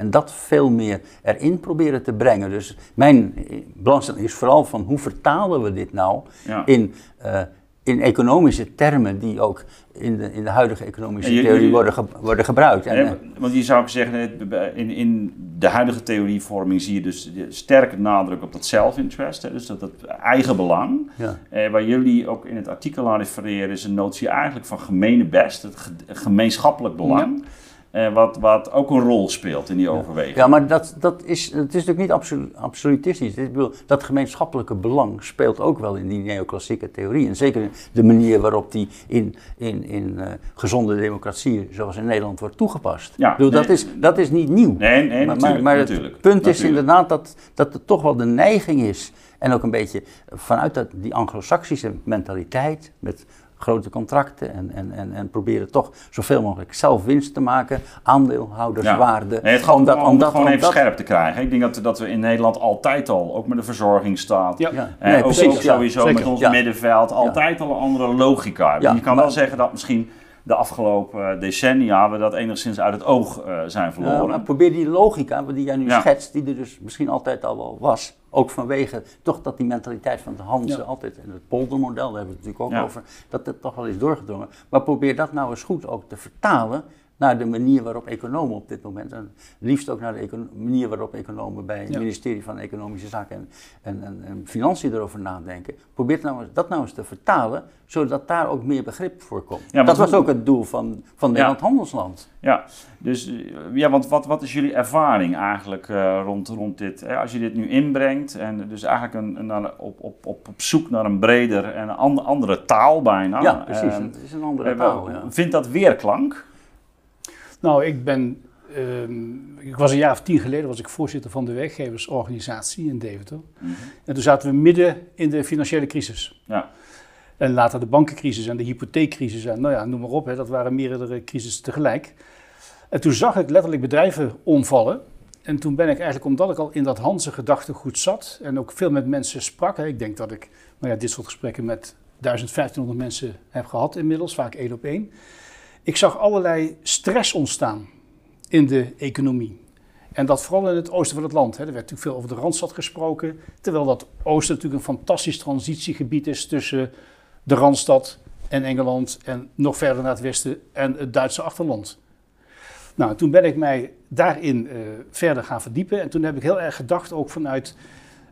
[SPEAKER 4] En dat veel meer erin proberen te brengen. Dus mijn eh, belangstelling is vooral van hoe vertalen we dit nou
[SPEAKER 2] Ja.
[SPEAKER 4] in, eh, in economische termen die ook in de, in de huidige economische theorie worden, ge- worden gebruikt. En, eh,
[SPEAKER 2] want je zou zeggen, in, in de huidige theorievorming zie je dus sterke nadruk op dat self-interest, dus dat, dat eigen belang.
[SPEAKER 4] ja.
[SPEAKER 2] Eh, waar jullie ook in het artikel aan refereren, is een notie eigenlijk van gemene best, het ge- gemeenschappelijk belang. Eh, wat, wat ook een rol speelt in die overweging.
[SPEAKER 4] Ja, maar dat, dat is, het is natuurlijk niet absolu- absolutistisch. Ik bedoel, dat gemeenschappelijke belang speelt ook wel in die neoclassieke theorie. En zeker de manier waarop die in, in, in eh, gezonde democratieën, zoals in Nederland, wordt toegepast.
[SPEAKER 2] Ja,
[SPEAKER 4] bedoel, dat, is, dat is niet nieuw.
[SPEAKER 2] Nee, nee,
[SPEAKER 4] maar,
[SPEAKER 2] natuurlijk.
[SPEAKER 4] maar
[SPEAKER 2] natuurlijk,
[SPEAKER 4] het punt is inderdaad dat, dat er toch wel de neiging is. En ook een beetje vanuit dat, die anglo-saxische mentaliteit. Met grote contracten en, en, en, en proberen toch zoveel mogelijk zelf winst te maken. Aandeelhouderswaarde.
[SPEAKER 2] Nee, het gaat om,
[SPEAKER 4] omdat-
[SPEAKER 2] gewoon even scherp te krijgen. Ik denk dat, dat we in Nederland altijd al, ook met de verzorgingsstaat,
[SPEAKER 3] Ja.
[SPEAKER 4] Ja,
[SPEAKER 2] eh,
[SPEAKER 4] nee,
[SPEAKER 2] ook,
[SPEAKER 4] precies,
[SPEAKER 2] ook
[SPEAKER 4] ja,
[SPEAKER 2] sowieso met ons
[SPEAKER 4] ja.
[SPEAKER 2] middenveld, altijd al een andere logica hebben.
[SPEAKER 4] Ja,
[SPEAKER 2] je kan
[SPEAKER 4] maar-
[SPEAKER 2] wel zeggen dat misschien de afgelopen decennia we dat enigszins uit het oog eh, zijn
[SPEAKER 4] Ja,
[SPEAKER 2] verloren.
[SPEAKER 4] maar probeer die logica, die jij nu
[SPEAKER 2] Ja.
[SPEAKER 4] schetst, die er dus misschien altijd al wel was, ook vanwege toch dat die mentaliteit van de Hansen
[SPEAKER 3] Ja.
[SPEAKER 4] altijd, en het poldermodel, daar hebben we het natuurlijk ook
[SPEAKER 2] Ja.
[SPEAKER 4] over, dat het toch wel is doorgedrongen. Maar probeer dat nou eens goed ook te vertalen naar de manier waarop economen op dit moment, en liefst ook naar de manier waarop economen bij het
[SPEAKER 3] Ja.
[SPEAKER 4] ministerie van Economische Zaken en, en, en, en Financiën erover nadenken. Probeer nou eens, dat nou eens te vertalen, zodat daar ook meer begrip voor komt. dat was ook het doel van, van Nederland Handelsland.
[SPEAKER 2] Ja, dus eh, ja, want wat, wat is jullie ervaring eigenlijk eh, rond, rond dit? Hè? Als je dit nu inbrengt en dus eigenlijk een, een, op, op, op, op zoek naar een breder en een an- andere taal bijna.
[SPEAKER 4] ja, precies.
[SPEAKER 2] eh,
[SPEAKER 4] het is een andere
[SPEAKER 2] eh,
[SPEAKER 4] taal. Ja.
[SPEAKER 2] Vindt dat weerklank?
[SPEAKER 3] Nou, ik ben. ehm, ik was een jaar of tien geleden was ik voorzitter van de werkgeversorganisatie in Deventer. En toen zaten we midden in de financiële crisis.
[SPEAKER 2] Ja.
[SPEAKER 3] En later de bankencrisis en de hypotheekcrisis en nou ja, noem maar op. Hè, dat waren meerdere crises tegelijk. En toen zag ik letterlijk bedrijven omvallen. En toen ben ik eigenlijk, omdat ik al in dat Hanse gedachtegoed zat en ook veel met mensen sprak. Hè, ik denk dat ik nou ja, dit soort gesprekken met 1500 mensen heb gehad inmiddels, vaak één op één. Ik zag allerlei stress ontstaan in de economie. En dat vooral in het oosten van het land. Hè. Er werd natuurlijk veel over de Randstad gesproken. Terwijl dat oosten natuurlijk een fantastisch transitiegebied is tussen de Randstad en Engeland. En nog verder naar het westen en het Duitse achterland. Nou, toen ben ik mij daarin eh, verder gaan verdiepen. En toen heb ik heel erg gedacht ook vanuit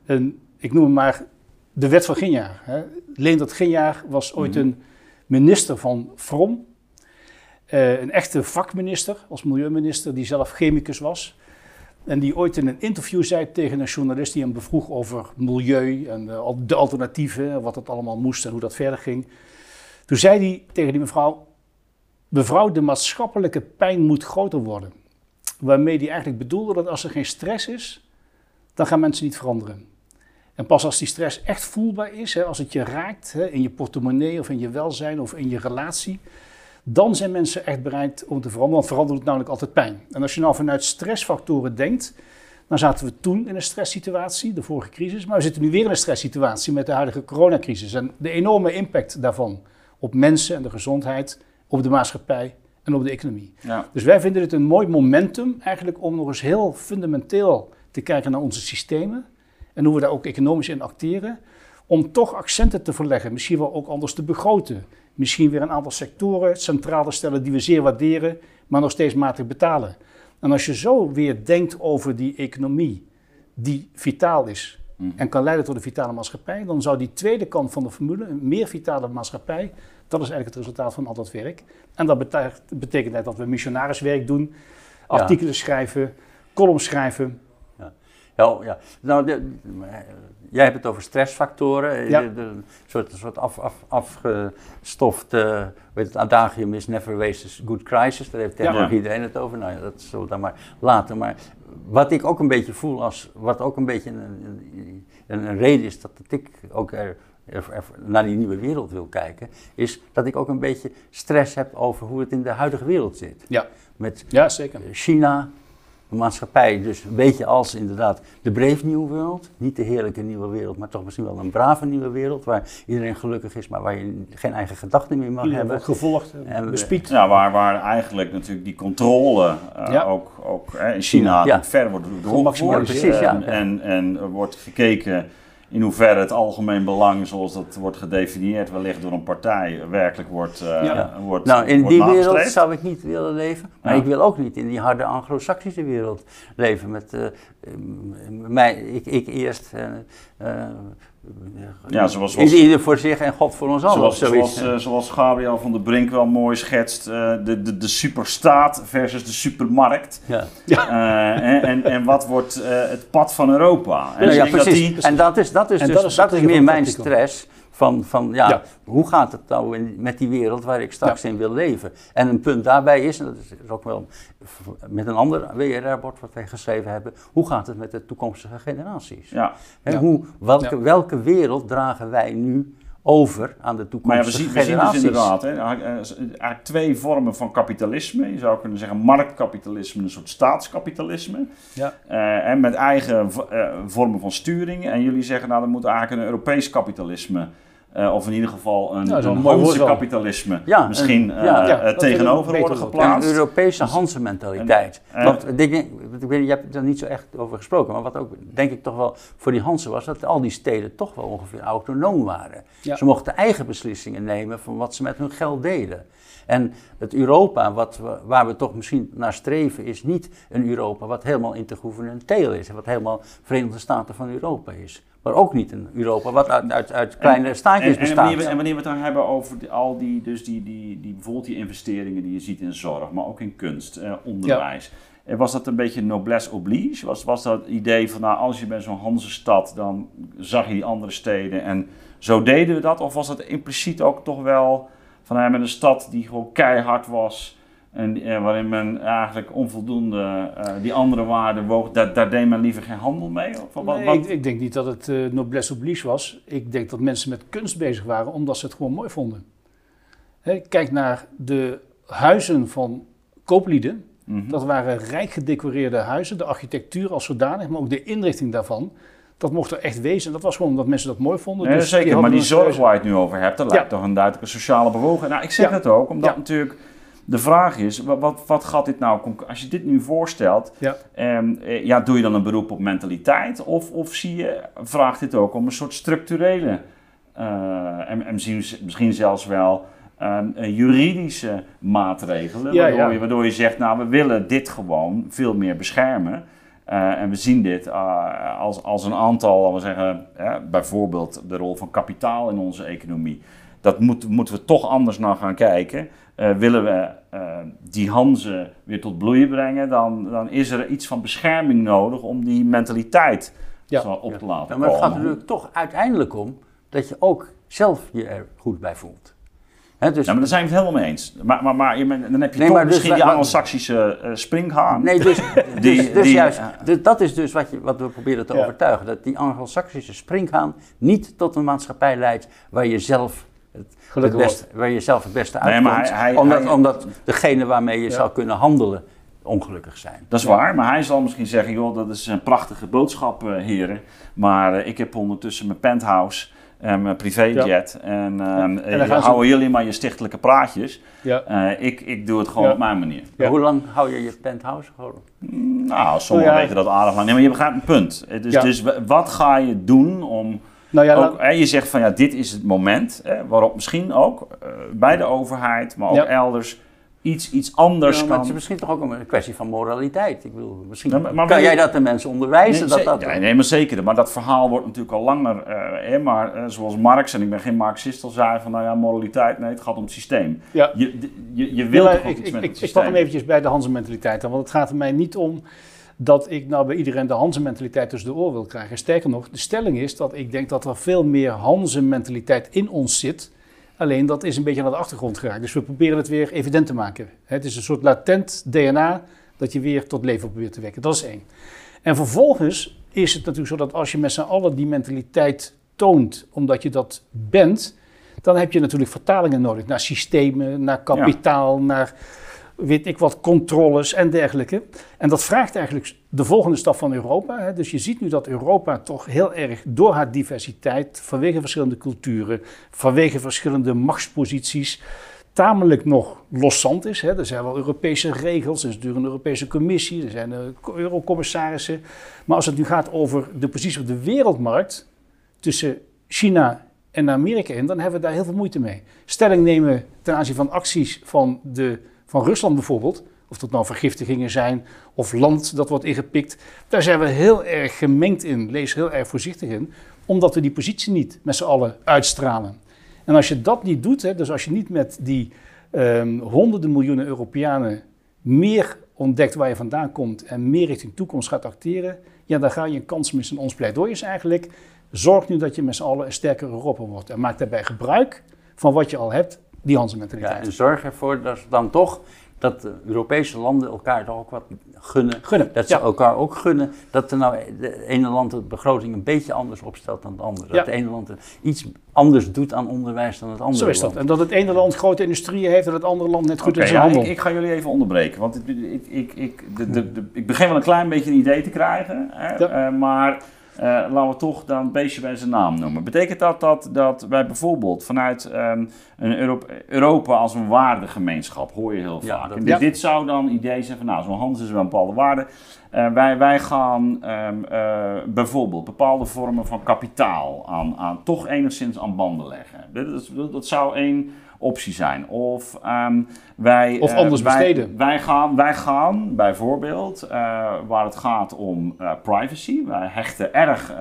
[SPEAKER 3] een, ik noem het maar, de wet van Ginjaar. Hè. Leendert Ginjaar was ooit een minister van From. Eh, een echte vakminister, als milieuminister, die zelf chemicus was. En die ooit in een interview zei tegen een journalist die hem bevroeg over milieu en eh, de alternatieven, wat het allemaal moest en hoe dat verder ging. Toen zei hij tegen die mevrouw, mevrouw, de maatschappelijke pijn moet groter worden. Waarmee hij eigenlijk bedoelde dat als er geen stress is, dan gaan mensen niet veranderen. En pas als die stress echt voelbaar is, hè, als het je raakt hè, in je portemonnee of in je welzijn of in je relatie, dan zijn mensen echt bereid om te veranderen. Want veranderen doet namelijk altijd pijn. En als je nou vanuit stressfactoren denkt, dan zaten we toen in een stresssituatie, de vorige crisis, maar we zitten nu weer in een stresssituatie met de huidige coronacrisis. En de enorme impact daarvan op mensen en de gezondheid, op de maatschappij en op de economie.
[SPEAKER 2] Ja.
[SPEAKER 3] Dus wij vinden het een mooi momentum eigenlijk om nog eens heel fundamenteel te kijken naar onze systemen en hoe we daar ook economisch in acteren. Om toch accenten te verleggen, misschien wel ook anders te begroten. Misschien weer een aantal sectoren centraal te stellen die we zeer waarderen, maar nog steeds matig betalen. En als je zo weer denkt over die economie die vitaal is en kan leiden tot een vitale maatschappij, dan zou die tweede kant van de formule, een meer vitale maatschappij, dat is eigenlijk het resultaat van al dat werk. En dat betekent, dat we missionariswerk doen, artikelen schrijven, columns schrijven.
[SPEAKER 4] Ja, oh, ja. Nou, de- jij hebt het over stressfactoren.
[SPEAKER 3] Ja.
[SPEAKER 4] De- een soort, een soort af, af, afgestoft, eh, weet het, adagium is never waste a good crisis. Daar heeft tegenwoordig
[SPEAKER 2] Ja.
[SPEAKER 4] iedereen het over. Nou ja, dat zullen we dan maar laten. Maar wat ik ook een beetje voel als, wat ook een beetje een, een, een, een reden is dat ik ook er, er- er naar die nieuwe wereld wil kijken, is dat ik ook een beetje stress heb over hoe het in de huidige wereld zit.
[SPEAKER 3] Ja,
[SPEAKER 4] Met
[SPEAKER 3] ja zeker.
[SPEAKER 4] China, een maatschappij, dus een beetje als inderdaad de Brave New World. Niet de heerlijke nieuwe wereld, maar toch misschien wel een brave nieuwe wereld. Waar iedereen gelukkig is, maar waar je geen eigen gedachten meer mag
[SPEAKER 3] Iedereen
[SPEAKER 4] hebben.
[SPEAKER 3] gevolgd,
[SPEAKER 4] En
[SPEAKER 3] bespied.
[SPEAKER 2] Ja, waar, waar eigenlijk natuurlijk die controle eh,
[SPEAKER 3] Ja.
[SPEAKER 2] ook, ook hè, in China
[SPEAKER 4] Ja.
[SPEAKER 2] ver wordt doorgevoerd.
[SPEAKER 3] Gemaximaliseerd.
[SPEAKER 4] Precies, ja.
[SPEAKER 2] En, en, en wordt gekeken in hoeverre het algemeen belang, zoals dat wordt gedefinieerd, wellicht door een partij, werkelijk wordt, eh,
[SPEAKER 3] Ja.
[SPEAKER 2] wordt
[SPEAKER 4] Nou, in
[SPEAKER 2] wordt
[SPEAKER 4] die wereld zou ik niet willen leven. Maar
[SPEAKER 2] Ja.
[SPEAKER 4] ik wil ook niet in die harde anglo-saxische wereld leven. Met eh, mij, ik, ik eerst. eh,
[SPEAKER 2] Ja, zoals- zoals-
[SPEAKER 4] ieder voor zich en God voor ons allen.
[SPEAKER 2] Zoals,
[SPEAKER 4] of zoiets.
[SPEAKER 2] zoals, eh, zoals Gabriel van der Brink wel mooi schetst, eh, de, de, de superstaat versus de supermarkt.
[SPEAKER 4] ja.
[SPEAKER 2] Eh, en, en, en wat wordt eh, het pad van Europa? En
[SPEAKER 4] Nou ja,
[SPEAKER 2] dat die-
[SPEAKER 4] En dat is, dat is,
[SPEAKER 3] En
[SPEAKER 4] dus,
[SPEAKER 3] dat
[SPEAKER 4] dat
[SPEAKER 3] is
[SPEAKER 4] is, meer mijn stress. Van, van ja,
[SPEAKER 3] Ja.
[SPEAKER 4] hoe gaat het nou in, met die wereld waar ik straks in wil leven? En een punt daarbij is, en dat is ook wel met een ander WRR-bord wat wij geschreven hebben, hoe gaat het met de toekomstige generaties?
[SPEAKER 2] ja.
[SPEAKER 4] Hoe, welke, welke wereld dragen wij nu over aan de
[SPEAKER 2] Maar ja, we
[SPEAKER 4] toekomstige
[SPEAKER 2] zien, we zien dus inderdaad hè, eigenlijk, eh, eigenlijk twee vormen van kapitalisme. Je zou kunnen zeggen marktkapitalisme, een soort staatskapitalisme.
[SPEAKER 3] Ja.
[SPEAKER 2] Eh, en met eigen eh, vormen van sturing. En jullie zeggen, nou, er moet eigenlijk een Europees kapitalisme. Eh, of in ieder geval een,
[SPEAKER 3] Ja,
[SPEAKER 2] een
[SPEAKER 3] een
[SPEAKER 2] Hanse kapitalisme
[SPEAKER 4] Ja,
[SPEAKER 2] misschien
[SPEAKER 4] een-
[SPEAKER 2] eh,
[SPEAKER 4] ja,
[SPEAKER 2] eh,
[SPEAKER 3] dat
[SPEAKER 2] tegenover worden geplaatst.
[SPEAKER 4] Een Europese Hanse-mentaliteit.
[SPEAKER 2] en-
[SPEAKER 4] Want ik denk, ik weet, je hebt er niet zo echt over gesproken, maar wat ook denk ik toch wel voor die Hansen was, dat al die steden toch wel ongeveer autonoom waren.
[SPEAKER 3] Ja.
[SPEAKER 4] Ze mochten eigen beslissingen nemen van wat ze met hun geld deden. En het Europa wat we, waar we toch misschien naar streven, is niet een Europa wat helemaal intergouvernementeel is, en wat helemaal Verenigde Staten van Europa is. Maar ook niet een Europa wat uit, uit, uit kleine staatjes
[SPEAKER 2] En, en,
[SPEAKER 4] bestaat.
[SPEAKER 2] wanneer we, en wanneer we het dan hebben over die- al die, dus die, die, die, bijvoorbeeld die investeringen die je ziet in zorg, maar ook in kunst, eh, onderwijs. Eh, Was dat een beetje noblesse oblige? Was, was dat het idee van, nou, als je bij zo'n Hansestad, dan zag je die andere steden en zo deden we dat? Of was dat impliciet ook toch wel van, nou, met een stad die gewoon keihard was en eh, waarin men eigenlijk onvoldoende eh, die andere waarden woog, daar, daar deed men liever geen handel mee? Of, wat,
[SPEAKER 3] Nee,
[SPEAKER 2] wat-
[SPEAKER 3] ik, ik denk niet dat het eh noblesse oblige was. Ik denk dat mensen met kunst bezig waren omdat ze het gewoon mooi vonden. Hè, kijk naar de huizen van kooplieden.
[SPEAKER 2] Mhm.
[SPEAKER 3] Dat waren rijk gedecoreerde huizen. De architectuur als zodanig, maar ook de inrichting daarvan. Dat mocht er echt wezen. En dat was gewoon omdat mensen dat mooi vonden.
[SPEAKER 2] Nee,
[SPEAKER 3] Dus
[SPEAKER 2] zeker, maar die zorg waar je het nu over hebt, dat
[SPEAKER 3] Ja.
[SPEAKER 2] lijkt toch een duidelijke sociale bewogenheid. Nou, ik zeg
[SPEAKER 3] Ja.
[SPEAKER 2] het ook, omdat
[SPEAKER 3] Ja.
[SPEAKER 2] natuurlijk de vraag is, wat, wat, wat gaat dit nou, als je dit nu voorstelt,
[SPEAKER 3] Ja.
[SPEAKER 2] ehm, eh, ja, doe je dan een beroep op mentaliteit? Of, of zie je, vraagt dit ook om een soort structurele, eh, en, en misschien, misschien zelfs wel ehm, eh, juridische maatregelen,
[SPEAKER 3] Ja,
[SPEAKER 2] waardoor,
[SPEAKER 3] ja.
[SPEAKER 2] Je, waardoor je zegt, nou, we willen dit gewoon veel meer beschermen. En we zien dit als, als een aantal, laten we zeggen, bijvoorbeeld de rol van kapitaal in onze economie. Dat moet, moeten we toch anders naar gaan kijken. Eh, willen we eh, die Hanze weer tot bloeien brengen, dan, dan is er iets van bescherming nodig om die mentaliteit
[SPEAKER 3] Ja.
[SPEAKER 2] zo op te laten
[SPEAKER 4] Ja, maar het gaat natuurlijk toch uiteindelijk om dat je ook zelf je er goed bij voelt. Hè, dus,
[SPEAKER 2] Ja, maar daar zijn we het helemaal mee eens. Maar, maar, maar dan heb je
[SPEAKER 4] Nee,
[SPEAKER 2] toch
[SPEAKER 4] dus
[SPEAKER 2] misschien die Anglo-Saxische eh, springhaan.
[SPEAKER 4] nee, dus,
[SPEAKER 2] Die-
[SPEAKER 4] dus, dus
[SPEAKER 2] die-
[SPEAKER 4] juist, dus dat is dus wat, je, wat we proberen te
[SPEAKER 3] Ja.
[SPEAKER 4] overtuigen. Dat die Anglo-Saxische springhaan niet tot een maatschappij leidt waar je zelf het, het
[SPEAKER 3] Gelukkig
[SPEAKER 4] beste, waar je zelf het beste
[SPEAKER 2] Nee,
[SPEAKER 4] uitkomt.
[SPEAKER 2] maar hij- hij-
[SPEAKER 4] omdat,
[SPEAKER 2] hij-
[SPEAKER 4] omdat degene waarmee je
[SPEAKER 3] Ja.
[SPEAKER 4] zou kunnen handelen ongelukkig zijn.
[SPEAKER 2] Dat is waar, maar hij zal misschien zeggen, joh, dat is een prachtige boodschap, eh, heren. Maar eh, ik heb ondertussen mijn penthouse en mijn privéjet. En,
[SPEAKER 3] En dan gaan ze-
[SPEAKER 2] houden jullie maar je stichtelijke praatjes.
[SPEAKER 3] Ja.
[SPEAKER 2] Eh, ik, ik doe het gewoon
[SPEAKER 3] Ja.
[SPEAKER 2] op mijn manier.
[SPEAKER 3] Ja.
[SPEAKER 4] Hoe lang hou je je penthouse? Gewoon?
[SPEAKER 2] Nou, sommigen
[SPEAKER 3] Oh ja.
[SPEAKER 2] weten dat aardig lang. Nee, maar je begrijpt een punt. Dus,
[SPEAKER 3] Ja.
[SPEAKER 2] dus wat ga je doen om...
[SPEAKER 3] Nou ja,
[SPEAKER 2] ook, je zegt van ja, dit is het moment hè, waarop misschien ook eh, bij de overheid, maar ook
[SPEAKER 3] Ja.
[SPEAKER 2] elders iets, iets anders
[SPEAKER 4] Ja, maar
[SPEAKER 2] kan.
[SPEAKER 4] het is misschien toch ook een kwestie van moraliteit. Ik bedoel, misschien
[SPEAKER 2] Ja, maar- maar
[SPEAKER 4] kan jij dat de mensen onderwijzen.
[SPEAKER 2] Nee,
[SPEAKER 4] dat dat,
[SPEAKER 2] ja, nee, maar zeker. Maar dat verhaal wordt natuurlijk al langer. eh, hè, maar eh, zoals Marx, en ik ben geen Marxist, al zei van nou ja, moraliteit, nee, het gaat om het systeem.
[SPEAKER 3] ja.
[SPEAKER 2] Je, je, je wilt
[SPEAKER 3] Ja,
[SPEAKER 2] toch ook
[SPEAKER 3] ik,
[SPEAKER 2] iets
[SPEAKER 3] ik,
[SPEAKER 2] met
[SPEAKER 3] ik,
[SPEAKER 2] het
[SPEAKER 3] ik pak
[SPEAKER 2] systeem.
[SPEAKER 3] hem eventjes bij de Hanse mentaliteit aan, want het gaat er mij niet om dat ik nou bij iedereen de Hanze-mentaliteit tussen de oren wil krijgen. Sterker nog, de stelling is dat ik denk dat er veel meer Hanze-mentaliteit in ons zit. Alleen dat is een beetje naar de achtergrond geraakt. Dus we proberen het weer evident te maken. Het is een soort latent DNA dat je weer tot leven probeert te wekken. Dat is één. En vervolgens is het natuurlijk zo dat als je met z'n allen die mentaliteit toont, omdat je dat bent, dan heb je natuurlijk vertalingen nodig naar systemen, naar kapitaal, naar weet ik wat, controles en dergelijke. En dat vraagt eigenlijk de volgende stap van Europa. Hè. Dus je ziet nu dat Europa toch heel erg door haar diversiteit, vanwege verschillende culturen, vanwege verschillende machtsposities, tamelijk nog loszand is. Hè. Er zijn wel Europese regels, er is natuurlijk een Europese commissie, er zijn eurocommissarissen. Maar als het nu gaat over de positie op de wereldmarkt tussen China en Amerika in, dan hebben we daar heel veel moeite mee. Stelling nemen ten aanzien van acties van, de, van Rusland bijvoorbeeld, of dat nou vergiftigingen zijn of land dat wordt ingepikt, daar zijn we heel erg gemengd in, lees heel erg voorzichtig in, omdat we die positie niet met z'n allen uitstralen. En als je dat niet doet, hè, dus als je niet met die um, honderden miljoenen Europeanen meer ontdekt waar je vandaan komt en meer richting toekomst gaat acteren, ja, dan ga je een kans missen. Ons pleidooi is eigenlijk, zorg nu dat je met z'n allen een sterker Europa wordt. En maak daarbij gebruik van wat je al hebt, die Hanse-mentaliteit.
[SPEAKER 4] Ja, en zorg ervoor dat dan toch dat de Europese landen elkaar toch ook wat gunnen.
[SPEAKER 3] gunnen
[SPEAKER 4] dat ze elkaar ook gunnen. Dat er nou de ene land de begroting een beetje anders opstelt dan het andere. Dat het ene land iets anders doet aan onderwijs dan het andere
[SPEAKER 3] Zo is dat.
[SPEAKER 4] land.
[SPEAKER 3] En dat het ene land grote industrieën heeft en het andere land net goed in zijn
[SPEAKER 2] ja,
[SPEAKER 3] handel.
[SPEAKER 2] ik, ik ga jullie even onderbreken, want ik, ik, ik, ik, de, de, de, ik begin wel een klein beetje een idee te krijgen. Hè,
[SPEAKER 3] Ja.
[SPEAKER 2] eh, maar eh, laten we toch dan een beestje bij zijn naam noemen. Betekent dat dat, dat wij bijvoorbeeld vanuit ehm, een Euro- Europa als een waardegemeenschap, hoor je heel
[SPEAKER 4] Ja,
[SPEAKER 2] vaak.
[SPEAKER 4] dat-
[SPEAKER 2] En dit,
[SPEAKER 3] Ja.
[SPEAKER 2] dit zou dan idee zijn van, nou, zo'n handel is wel een bepaalde waarde. Eh, wij, wij gaan ehm, eh, bijvoorbeeld bepaalde vormen van kapitaal aan, aan, toch enigszins aan banden leggen. Dat, dat zou één optie zijn. Of ehm, wij...
[SPEAKER 3] Of
[SPEAKER 2] eh,
[SPEAKER 3] anders
[SPEAKER 2] wij-
[SPEAKER 3] besteden.
[SPEAKER 2] Wij gaan, wij gaan bijvoorbeeld, eh, waar het gaat om eh, privacy, wij hechten erg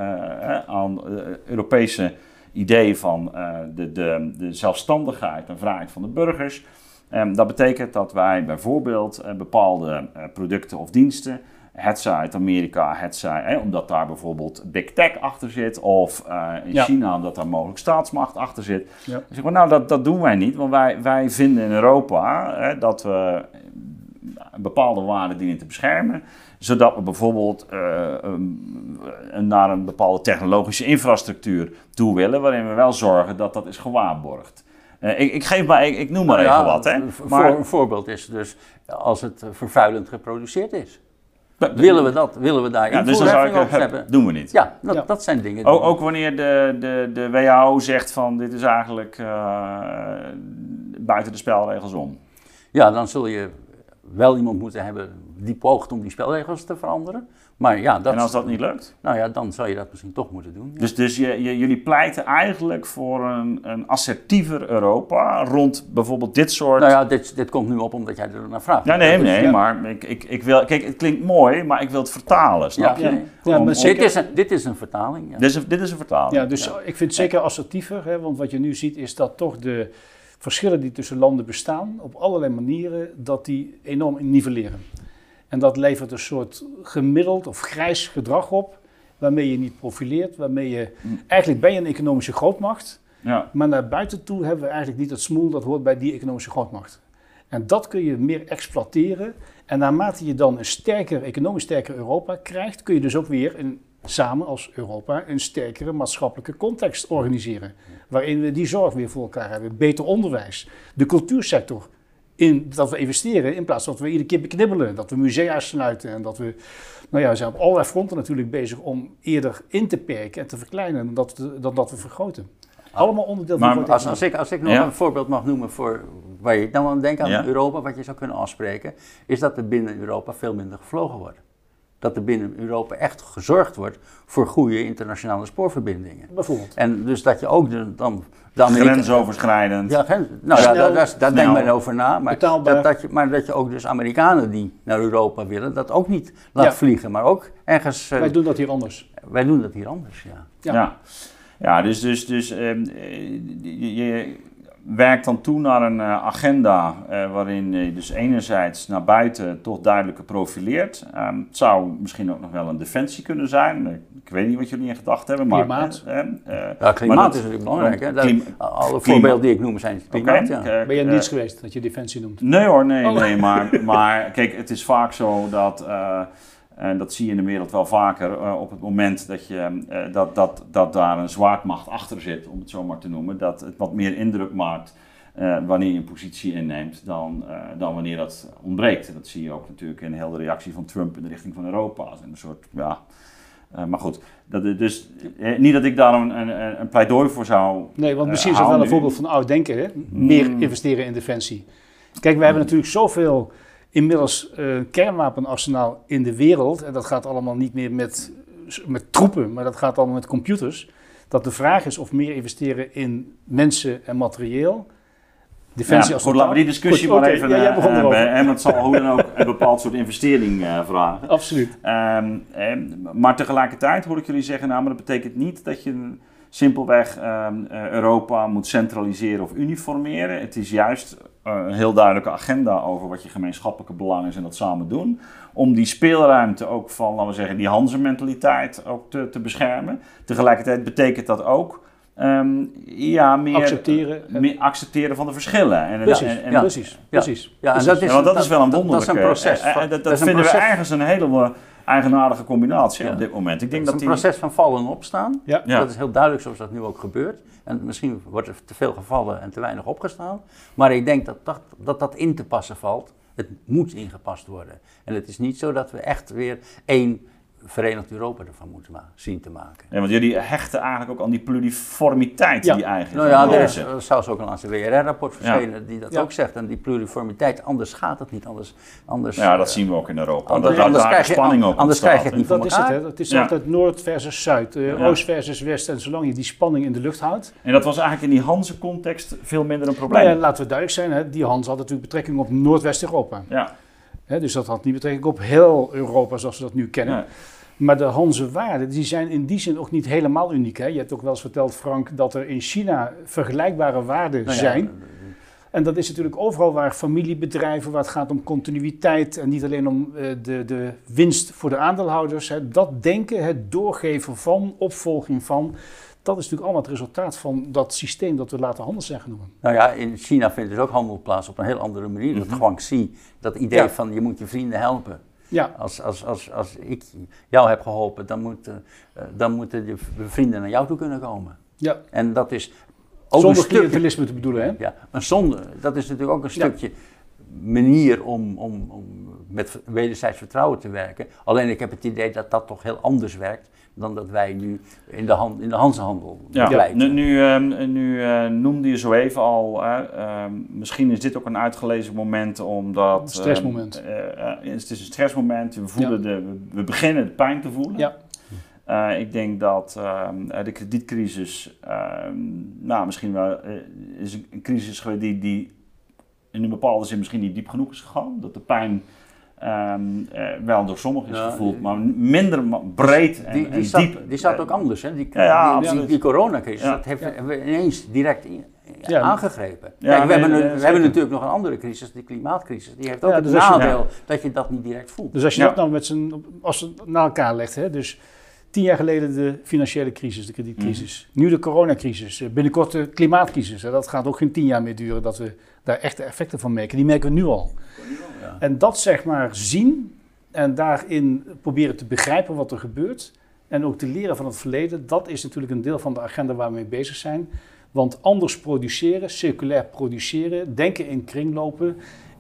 [SPEAKER 2] aan Europese idee van de, de, de zelfstandigheid en vrijheid van de burgers. Ehm, dat betekent dat wij bijvoorbeeld bepaalde producten of diensten, het zij uit Amerika, het zij, hè, omdat daar bijvoorbeeld big tech achter zit, of eh, in
[SPEAKER 3] Ja.
[SPEAKER 2] China omdat daar mogelijk staatsmacht achter zit.
[SPEAKER 3] Ja.
[SPEAKER 2] Zeg ik, nou, dat, dat doen wij niet, want wij, wij vinden in Europa hè, dat we bepaalde waarden dienen te beschermen, zodat we bijvoorbeeld eh, um, naar een bepaalde technologische infrastructuur toe willen, waarin we wel zorgen dat dat is gewaarborgd. Eh, ik, ik, geef maar, ik, ik noem maar
[SPEAKER 4] Nou
[SPEAKER 2] even
[SPEAKER 4] ja,
[SPEAKER 2] wat. Hè. Maar,
[SPEAKER 4] voor, een voorbeeld is dus als het vervuilend geproduceerd is. Willen we dat? Willen we daar
[SPEAKER 2] ja, dus dan zou ik,
[SPEAKER 4] invoerheffing op
[SPEAKER 2] eh,
[SPEAKER 4] hebben?
[SPEAKER 2] doen we niet.
[SPEAKER 4] Ja, dat,
[SPEAKER 3] Ja.
[SPEAKER 4] dat zijn dingen.
[SPEAKER 2] Ook, ook wanneer de, de, de WHO zegt van dit is eigenlijk eh, buiten de spelregels om.
[SPEAKER 4] Ja, dan zul je wel iemand moeten hebben die poogt om die spelregels te veranderen. Maar ja, dat,
[SPEAKER 2] en als dat niet lukt?
[SPEAKER 4] nou ja, dan zou je dat misschien toch moeten doen. ja.
[SPEAKER 2] Dus, dus je, je- jullie pleiten eigenlijk voor een, een assertiever Europa rond bijvoorbeeld dit soort...
[SPEAKER 4] Nou ja, dit, dit komt nu op omdat jij er naar vraagt.
[SPEAKER 2] Ja, nee, nee,
[SPEAKER 3] ja.
[SPEAKER 2] maar ik, ik, ik wil... Kijk, het klinkt mooi, maar ik wil het vertalen, snap
[SPEAKER 4] Ja,
[SPEAKER 2] je?
[SPEAKER 3] Ja,
[SPEAKER 2] Om-
[SPEAKER 3] maar zeker-
[SPEAKER 4] Dit, is een, dit is een vertaling. Ja.
[SPEAKER 2] dit, is, dit is een vertaling.
[SPEAKER 3] Ja, dus ik vind het zeker assertiever, hè, want wat je nu ziet is dat toch de verschillen die tussen landen bestaan, op allerlei manieren, dat die enorm nivelleren. En dat levert een soort gemiddeld of grijs gedrag op, waarmee je niet profileert, waarmee je, eigenlijk ben je een economische grootmacht,
[SPEAKER 2] Ja.
[SPEAKER 3] maar naar buiten toe hebben we eigenlijk niet het smoel dat hoort bij die economische grootmacht. En dat kun je meer exploiteren. En naarmate je dan een sterker, economisch sterker Europa krijgt, kun je dus ook weer een, samen als Europa een sterkere maatschappelijke context organiseren. Waarin we die zorg weer voor elkaar hebben. Beter onderwijs. De cultuursector. In, dat we investeren in plaats van dat we iedere keer beknibbelen. Dat we musea sluiten en dat we. Nou ja, we zijn op allerlei fronten natuurlijk bezig om eerder in te perken en te verkleinen dan dat we, dan dat we vergroten. Allemaal onderdeel van
[SPEAKER 2] Maar
[SPEAKER 4] Als, als, ik, als ik nog
[SPEAKER 2] Ja.
[SPEAKER 4] een voorbeeld mag noemen voor waar je nou aan denkt aan
[SPEAKER 2] Ja.
[SPEAKER 4] Europa, wat je zou kunnen afspreken, is dat er binnen Europa veel minder gevlogen wordt. Dat er binnen Europa echt gezorgd wordt voor goede internationale spoorverbindingen.
[SPEAKER 3] Bijvoorbeeld.
[SPEAKER 4] En dus dat je ook de, dan de Amerika-
[SPEAKER 2] Grensoverschrijdend.
[SPEAKER 4] Ja, grens- nou ja,
[SPEAKER 3] Snel,
[SPEAKER 4] daar, daar, denkt men over na. Maar
[SPEAKER 3] Betaalbaar.
[SPEAKER 4] dat, dat je, maar dat je ook dus Amerikanen die naar Europa willen, dat ook niet laat
[SPEAKER 3] Ja.
[SPEAKER 4] vliegen. Maar ook ergens, eh,
[SPEAKER 3] Wij doen dat hier anders.
[SPEAKER 4] wij doen dat hier anders, ja.
[SPEAKER 3] Ja.
[SPEAKER 2] Ja, ja. dus, dus, dus ehm, eh, je, je- werkt dan toe naar een eh, agenda eh, waarin je dus enerzijds naar buiten toch duidelijker profileert. Ehm, het zou misschien ook nog wel een defensie kunnen zijn. Eh, ik weet niet wat jullie in gedachten hebben. Maar,
[SPEAKER 3] Klimaat.
[SPEAKER 2] eh, eh,
[SPEAKER 4] Ja, klimaat
[SPEAKER 2] maar dat-
[SPEAKER 4] is natuurlijk belangrijk. Hè?
[SPEAKER 2] Klima-
[SPEAKER 4] alle voorbeelden die ik noem zijn klimaat. ja.
[SPEAKER 3] Ben je
[SPEAKER 2] eh,
[SPEAKER 3] niets geweest dat je defensie noemt?
[SPEAKER 2] Nee hoor, nee,
[SPEAKER 3] Oh.
[SPEAKER 2] nee. Maar, maar kijk, het is vaak zo dat, eh, en dat zie je in de wereld wel vaker, eh, op het moment dat, je, eh, dat, dat, dat daar een zwaardmacht achter zit, om het zo maar te noemen, dat het wat meer indruk maakt eh, wanneer je een positie inneemt dan, dan wanneer dat ontbreekt. Dat zie je ook natuurlijk in heel de reactie van Trump in de richting van Europa. Als een soort, ja... maar goed, dat, dus eh, niet dat ik daar een, een, een pleidooi voor zou
[SPEAKER 3] Nee, want misschien is dat wel een voorbeeld van oud denken. Hè? Meer
[SPEAKER 2] Hmm.
[SPEAKER 3] investeren in defensie. Kijk, we hebben natuurlijk zoveel inmiddels eh, kernwapenarsenaal in de wereld. En dat gaat allemaal niet meer met, met troepen, maar dat gaat allemaal met computers. Dat de vraag is of meer investeren in mensen en materieel. Defensie
[SPEAKER 2] Ja,
[SPEAKER 3] als
[SPEAKER 2] goed, laten we die discussie
[SPEAKER 3] Goed,
[SPEAKER 2] maar even
[SPEAKER 3] ja, erover.
[SPEAKER 2] hebben. En het zal hoe dan ook een bepaald soort investering eh, vragen.
[SPEAKER 3] Absoluut.
[SPEAKER 2] Ehm, ehm, maar tegelijkertijd hoor ik jullie zeggen, nou, maar dat betekent niet dat je simpelweg ehm, eh, Europa moet centraliseren of uniformeren. Het is juist een heel duidelijke agenda over wat je gemeenschappelijke belang is en dat samen doen. Om die speelruimte ook van, laten we zeggen, die Hanze-mentaliteit ook te, te beschermen. Tegelijkertijd betekent dat ook ehm, ja, meer
[SPEAKER 3] Accepteren.
[SPEAKER 2] meer accepteren van de verschillen. En,
[SPEAKER 3] Precies,
[SPEAKER 2] en, en-
[SPEAKER 4] ja.
[SPEAKER 3] precies, precies.
[SPEAKER 4] Ja, en
[SPEAKER 3] Precies.
[SPEAKER 4] dat is,
[SPEAKER 2] ja, want dat, is wel een
[SPEAKER 4] dat-
[SPEAKER 2] wonderlijke...
[SPEAKER 4] Dat is een proces.
[SPEAKER 2] eh, eh,
[SPEAKER 4] van-
[SPEAKER 2] dat dat
[SPEAKER 4] is een
[SPEAKER 2] vinden we ergens een hele eigenaardige combinatie
[SPEAKER 4] Ja.
[SPEAKER 2] op dit moment. Ik denk
[SPEAKER 4] Het
[SPEAKER 2] dat
[SPEAKER 4] is een
[SPEAKER 2] die...
[SPEAKER 4] proces van vallen en opstaan.
[SPEAKER 3] Ja.
[SPEAKER 2] Ja.
[SPEAKER 4] Dat is heel duidelijk zoals dat nu ook gebeurt. En misschien wordt er te veel gevallen en te weinig opgestaan. Maar ik denk dat dat, dat, dat in te passen valt. Het moet ingepast worden. En het is niet zo dat we echt weer één Verenigd Europa ervan moeten ma- zien te maken.
[SPEAKER 2] Ja, want jullie hechten eigenlijk ook aan die pluriformiteit
[SPEAKER 3] Ja.
[SPEAKER 2] die eigen
[SPEAKER 4] Nou
[SPEAKER 2] is.
[SPEAKER 4] ja, er is zelfs ook een laatste WRR-rapport verschenen die dat
[SPEAKER 3] Ja.
[SPEAKER 4] ook zegt. En die pluriformiteit, anders gaat het niet. Anders, anders,
[SPEAKER 2] Ja, dat zien we ook in Europa.
[SPEAKER 4] anders-
[SPEAKER 2] dat,
[SPEAKER 4] anders krijg je-
[SPEAKER 2] spanning ook
[SPEAKER 4] anders krijg je het niet
[SPEAKER 3] Dat is het, hè? Het is
[SPEAKER 2] Ja.
[SPEAKER 3] altijd Noord versus Zuid, eh,
[SPEAKER 2] Ja.
[SPEAKER 3] Oost versus West. En zolang je die spanning in de lucht houdt.
[SPEAKER 2] En dat was eigenlijk in die Hanse-context veel minder een probleem.
[SPEAKER 3] Nou ja, laten we duidelijk zijn, hè? die Hans had natuurlijk betrekking op Noordwest-Europa.
[SPEAKER 2] ja.
[SPEAKER 3] Dus dat had niet betrekking op heel Europa zoals we dat nu kennen. Maar de Hanse waarden, die zijn in die zin ook niet helemaal uniek. Hè? Je hebt ook wel eens verteld, Frank, dat er in China vergelijkbare waarden
[SPEAKER 4] nou ja,
[SPEAKER 3] zijn. En dat is natuurlijk overal waar familiebedrijven, waar het gaat om continuïteit en niet alleen om eh, de, de winst voor de aandeelhouders. Hè. Dat denken, het doorgeven van, opvolging van, dat is natuurlijk allemaal het resultaat van dat systeem dat we later handels zijn genoemd.
[SPEAKER 4] Nou ja, in China vindt dus ook handel plaats op een heel andere manier. Dat Guangxi, dat idee
[SPEAKER 3] Ja.
[SPEAKER 4] van je moet je vrienden helpen.
[SPEAKER 3] Ja,
[SPEAKER 4] Als, als, als, als ik jou heb geholpen, dan, moet, eh, dan moeten je vrienden naar jou toe kunnen komen.
[SPEAKER 3] ja.
[SPEAKER 4] En dat is ook
[SPEAKER 3] zonder
[SPEAKER 4] een
[SPEAKER 3] te bedoelen. Hè?
[SPEAKER 4] Ja, een zonde, dat is natuurlijk ook een
[SPEAKER 3] Ja.
[SPEAKER 4] stukje manier om, om, om met wederzijds vertrouwen te werken. Alleen ik heb het idee dat dat toch heel anders werkt dan dat wij nu in de, hand, in de Hansehandel
[SPEAKER 2] Ja, nu, nu, ehm, nu eh, noemde je zo even al, ehm, misschien is dit ook een uitgelezen moment omdat...
[SPEAKER 3] Een stressmoment.
[SPEAKER 2] ehm, eh, eh, het is een stressmoment, we, voelen de, we- we beginnen de pijn te voelen.
[SPEAKER 3] Ja.
[SPEAKER 2] Eh, ik denk dat ehm, eh, de kredietcrisis, ehm, nou misschien wel, is een- een crisis geweest die, die in een bepaalde zin misschien niet diep genoeg is gegaan. Dat de pijn ehm, eh, wel door sommigen is
[SPEAKER 4] Ja,
[SPEAKER 2] gevoeld, maar minder breed en,
[SPEAKER 4] Die, die,
[SPEAKER 2] en
[SPEAKER 4] zat,
[SPEAKER 2] diep.
[SPEAKER 4] die zat ook anders, hè? Die,
[SPEAKER 2] Ja, ja,
[SPEAKER 4] die, die, die coronacrisis,
[SPEAKER 2] Ja.
[SPEAKER 4] dat heeft,
[SPEAKER 3] Ja.
[SPEAKER 4] hebben we ineens direct in-
[SPEAKER 3] Ja.
[SPEAKER 4] aangegrepen.
[SPEAKER 2] Ja,
[SPEAKER 4] Kijk, we,
[SPEAKER 2] nee,
[SPEAKER 4] hebben, een-
[SPEAKER 2] nee,
[SPEAKER 4] we hebben natuurlijk nog een andere crisis, die klimaatcrisis. Die heeft ook
[SPEAKER 3] Ja,
[SPEAKER 4] het
[SPEAKER 3] dus je-
[SPEAKER 4] nadeel dat je dat niet direct voelt.
[SPEAKER 3] Dus als je
[SPEAKER 2] Ja.
[SPEAKER 3] dat nou met z'n, als het naar elkaar legt, hè, dus tien jaar geleden de financiële crisis, de kredietcrisis,
[SPEAKER 2] Mhm.
[SPEAKER 3] nu de coronacrisis, eh, binnenkort de klimaatcrisis. Dat gaat ook geen tien jaar meer duren dat we daar echte effecten van merken. Die merken we nu al.
[SPEAKER 4] Ja.
[SPEAKER 3] En dat zeg maar zien en daarin proberen te begrijpen wat er gebeurt en ook te leren van het verleden, dat is natuurlijk een deel van de agenda waar we mee bezig zijn. Want anders produceren, circulair produceren, denken in kringlopen,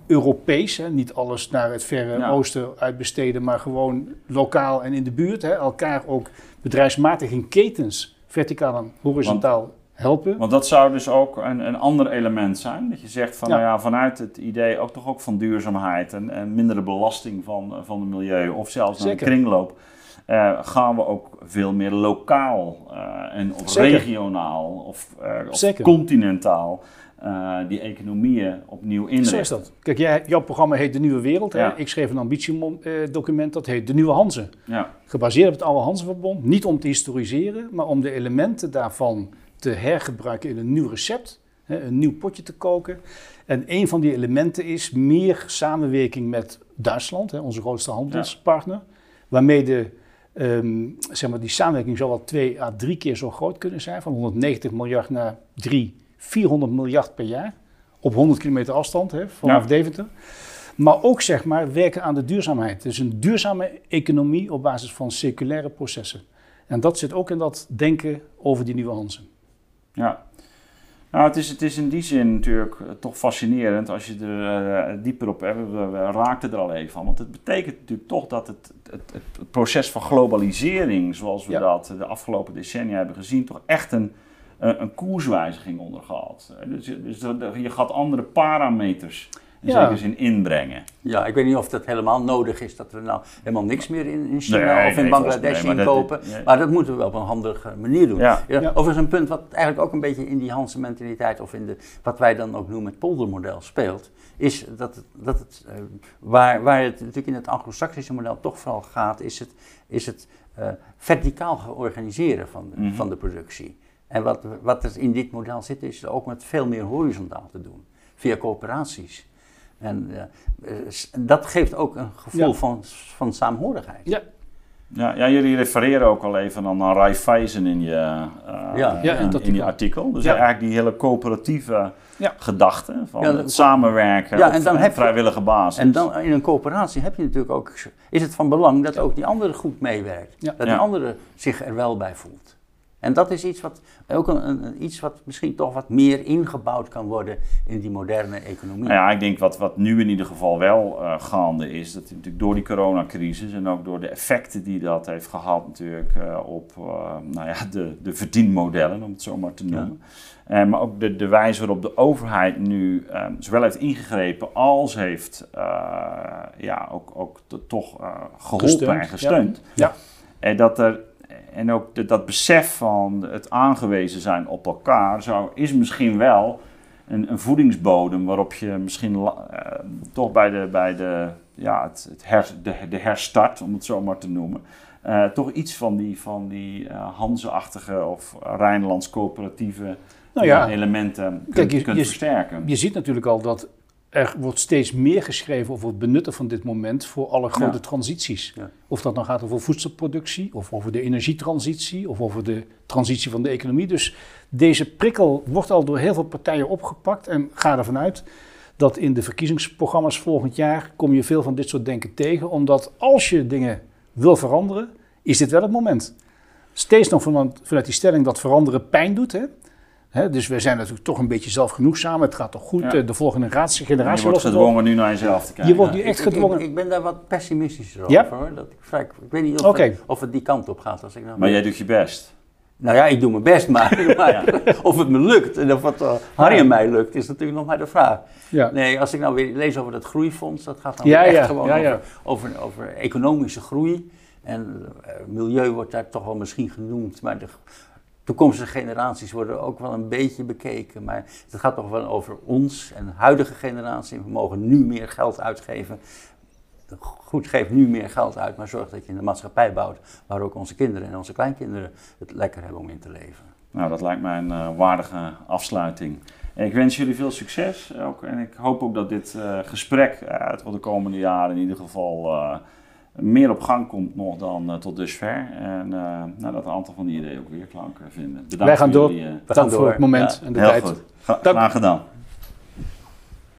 [SPEAKER 3] Europees, hè, niet alles naar het verre
[SPEAKER 2] Ja.
[SPEAKER 3] oosten uitbesteden, maar gewoon lokaal en in de buurt. Hè, elkaar ook bedrijfsmatig in ketens, verticaal en horizontaal helpen.
[SPEAKER 2] Want dat zou dus ook een, een ander element zijn. Dat je zegt van,
[SPEAKER 3] Ja.
[SPEAKER 2] nou ja, vanuit het idee ook toch ook van duurzaamheid en, en mindere belasting van, eh, van het milieu of zelfs naar een kringloop. eh, gaan we ook veel meer lokaal eh, en of
[SPEAKER 3] Zeker.
[SPEAKER 2] regionaal of, of continentaal eh, die economieën opnieuw inrichten.
[SPEAKER 3] Zo is dat. Kijk, jij, jouw programma heet De Nieuwe Wereld. Hè? Ik schreef een ambitiedocument, dat heet De Nieuwe Hanze.
[SPEAKER 2] Ja.
[SPEAKER 3] Gebaseerd op het oude Hanzeverbond. Niet om te historiseren, maar om de elementen daarvan te hergebruiken in een nieuw recept. hè, een nieuw potje te koken. En een van die elementen is meer samenwerking met Duitsland, hè, onze grootste handelspartner. Waarmee de, ehm, zeg maar, die samenwerking zal wel twee à drie keer zo groot kunnen zijn. Van 190 miljard naar 3, 400 miljard per jaar. Op 100 kilometer afstand hè, vanaf
[SPEAKER 2] Ja.
[SPEAKER 3] Deventer. Maar ook zeg maar werken aan de duurzaamheid. Dus een duurzame economie op basis van circulaire processen. En dat zit ook in dat denken over die nieuwe Hansen.
[SPEAKER 2] Ja. Nou, het is, het is in die zin natuurlijk eh, toch fascinerend als je er eh, dieper op hebt. We, we raakten er al even aan. Want het betekent natuurlijk toch dat het, het, het proces van globalisering, zoals we
[SPEAKER 3] Ja.
[SPEAKER 2] dat de afgelopen decennia hebben gezien, toch echt een, een, een koerswijziging ondergaat. Eh, Dus, je- dus je gaat andere parameters in
[SPEAKER 3] Ja.
[SPEAKER 2] zekere zin inbrengen.
[SPEAKER 4] Ja, ik weet niet of dat helemaal nodig is dat we nou helemaal niks meer in, in China
[SPEAKER 2] Nee,
[SPEAKER 4] of in
[SPEAKER 2] nee,
[SPEAKER 4] Bangladesh
[SPEAKER 2] dat-
[SPEAKER 4] inkopen.
[SPEAKER 2] nee.
[SPEAKER 4] Maar dat moeten we op een handige manier doen.
[SPEAKER 2] Ja.
[SPEAKER 4] Ja,
[SPEAKER 3] Ja.
[SPEAKER 4] Overigens een punt wat eigenlijk ook een beetje in die Hanse mentaliteit of in de, wat wij dan ook noemen het poldermodel speelt, is dat het, dat het eh, waar, waar het natuurlijk in het anglo-saxische model toch vooral gaat, is het, is het eh, verticaal georganiseren van de,
[SPEAKER 2] Mhm.
[SPEAKER 4] van de productie. En wat, wat er in dit model zit, is ook met veel meer horizontaal te doen, via coöperaties. En eh, dat geeft ook een gevoel
[SPEAKER 3] Ja.
[SPEAKER 4] van, van saamhorigheid.
[SPEAKER 3] Ja,
[SPEAKER 2] Ja, ja, jullie refereren ook al even aan Raiffeisen in je, eh,
[SPEAKER 4] Ja.
[SPEAKER 3] Ja,
[SPEAKER 2] in, je
[SPEAKER 3] artikel.
[SPEAKER 2] Dus
[SPEAKER 3] Ja.
[SPEAKER 2] eigenlijk die hele coöperatieve
[SPEAKER 3] Ja.
[SPEAKER 2] gedachte van
[SPEAKER 4] Ja, dat-
[SPEAKER 2] het samenwerken
[SPEAKER 4] Ja,
[SPEAKER 2] op
[SPEAKER 4] en dan heb
[SPEAKER 2] vrijwillige basis.
[SPEAKER 4] En dan in een coöperatie heb je natuurlijk ook, is het van belang dat ook die andere goed meewerkt.
[SPEAKER 3] Ja.
[SPEAKER 4] Dat
[SPEAKER 2] Ja.
[SPEAKER 4] die andere zich er wel bij voelt. En dat is iets wat, ook een, een- iets wat misschien toch wat meer ingebouwd kan worden in die moderne economie.
[SPEAKER 2] Nou ja, ik denk wat, wat nu in ieder geval wel eh, gaande is, dat natuurlijk door die coronacrisis en ook door de effecten die dat heeft gehad natuurlijk eh, op eh, nou ja, de, de verdienmodellen, om het zo maar te noemen. Eh, maar ook de, de wijze waarop de overheid nu zowel heeft ingegrepen als heeft eh, ja, ook, ook to- toch eh, geholpen
[SPEAKER 3] Gesteund,
[SPEAKER 2] en gesteund.
[SPEAKER 3] Ja.
[SPEAKER 2] En dat er en ook de- dat besef van het aangewezen zijn op elkaar zou, is misschien wel een, een voedingsbodem waarop je misschien eh, toch bij de, bij de, ja, het, het her, de, de herstart, om het zo maar te noemen, eh, toch iets van die, van die Hanze-achtige of Rijnlands coöperatieve
[SPEAKER 3] Nou ja.
[SPEAKER 2] elementen kunt,
[SPEAKER 3] Kijk, je-
[SPEAKER 2] kunt
[SPEAKER 3] je-
[SPEAKER 2] versterken.
[SPEAKER 3] je ziet natuurlijk al dat er wordt steeds meer geschreven over het benutten van dit moment voor alle grote
[SPEAKER 2] Ja.
[SPEAKER 3] transities.
[SPEAKER 4] Ja.
[SPEAKER 3] Of dat nou gaat over voedselproductie, of over de energietransitie, of over de transitie van de economie. Dus deze prikkel wordt al door heel veel partijen opgepakt en ga ervan uit dat in de verkiezingsprogramma's volgend jaar kom je veel van dit soort denken tegen. Omdat als je dingen wil veranderen, is dit wel het moment. Steeds nog vanuit, vanuit die stelling dat veranderen pijn doet. Hè? Hè, dus we zijn natuurlijk toch een beetje zelfgenoegzaam. Het gaat toch goed.
[SPEAKER 2] Ja.
[SPEAKER 3] eh, De volgende generatie,
[SPEAKER 2] je
[SPEAKER 3] generatie
[SPEAKER 2] wordt
[SPEAKER 3] lost het op.
[SPEAKER 2] gedwongen nu naar jezelf te kijken.
[SPEAKER 3] Je wordt nu
[SPEAKER 4] Ik-
[SPEAKER 3] echt
[SPEAKER 4] ik, ik,
[SPEAKER 3] gedwongen.
[SPEAKER 4] ik ben daar wat pessimistischer over.
[SPEAKER 3] Ja?
[SPEAKER 4] Hoor. Dat ik, vrij- ik weet niet of, het, of het die kant op gaat. Als ik nou
[SPEAKER 2] Maar jij doet je best.
[SPEAKER 4] Nou ja, ik doe mijn best, maar, maar of het me lukt en of het uh, Harry en mij lukt, is natuurlijk nog maar de vraag.
[SPEAKER 3] Ja.
[SPEAKER 4] Nee, als ik nou weer lees over dat groeifonds, dat gaat dan
[SPEAKER 3] Ja,
[SPEAKER 4] weer echt
[SPEAKER 3] ja,
[SPEAKER 4] gewoon
[SPEAKER 3] ja, ja.
[SPEAKER 4] Over, over, over economische groei. En eh, milieu wordt daar toch wel misschien genoemd, maar de toekomstige generaties worden ook wel een beetje bekeken. Maar het gaat toch wel over ons en de huidige generatie. We mogen nu meer geld uitgeven. Goed, geef nu meer geld uit, maar zorg dat je een maatschappij bouwt waar ook onze kinderen en onze kleinkinderen het lekker hebben om in te leven.
[SPEAKER 2] Nou, dat lijkt mij een eh, waardige afsluiting. Ik wens jullie veel succes ook. En ik hoop ook dat dit eh, gesprek eh, tot de komende jaren in ieder geval eh, meer op gang komt nog dan eh, tot dusver. En eh, nou, dat een aantal van die ideeën ook weer klank vinden. Bedankt
[SPEAKER 3] Wij gaan
[SPEAKER 2] voor
[SPEAKER 3] door.
[SPEAKER 2] jullie, eh,
[SPEAKER 4] We gaan
[SPEAKER 3] Dank voor
[SPEAKER 4] door.
[SPEAKER 3] het moment
[SPEAKER 4] Ja.
[SPEAKER 3] en de
[SPEAKER 2] heel
[SPEAKER 3] tijd.
[SPEAKER 2] goed. Graag gedaan.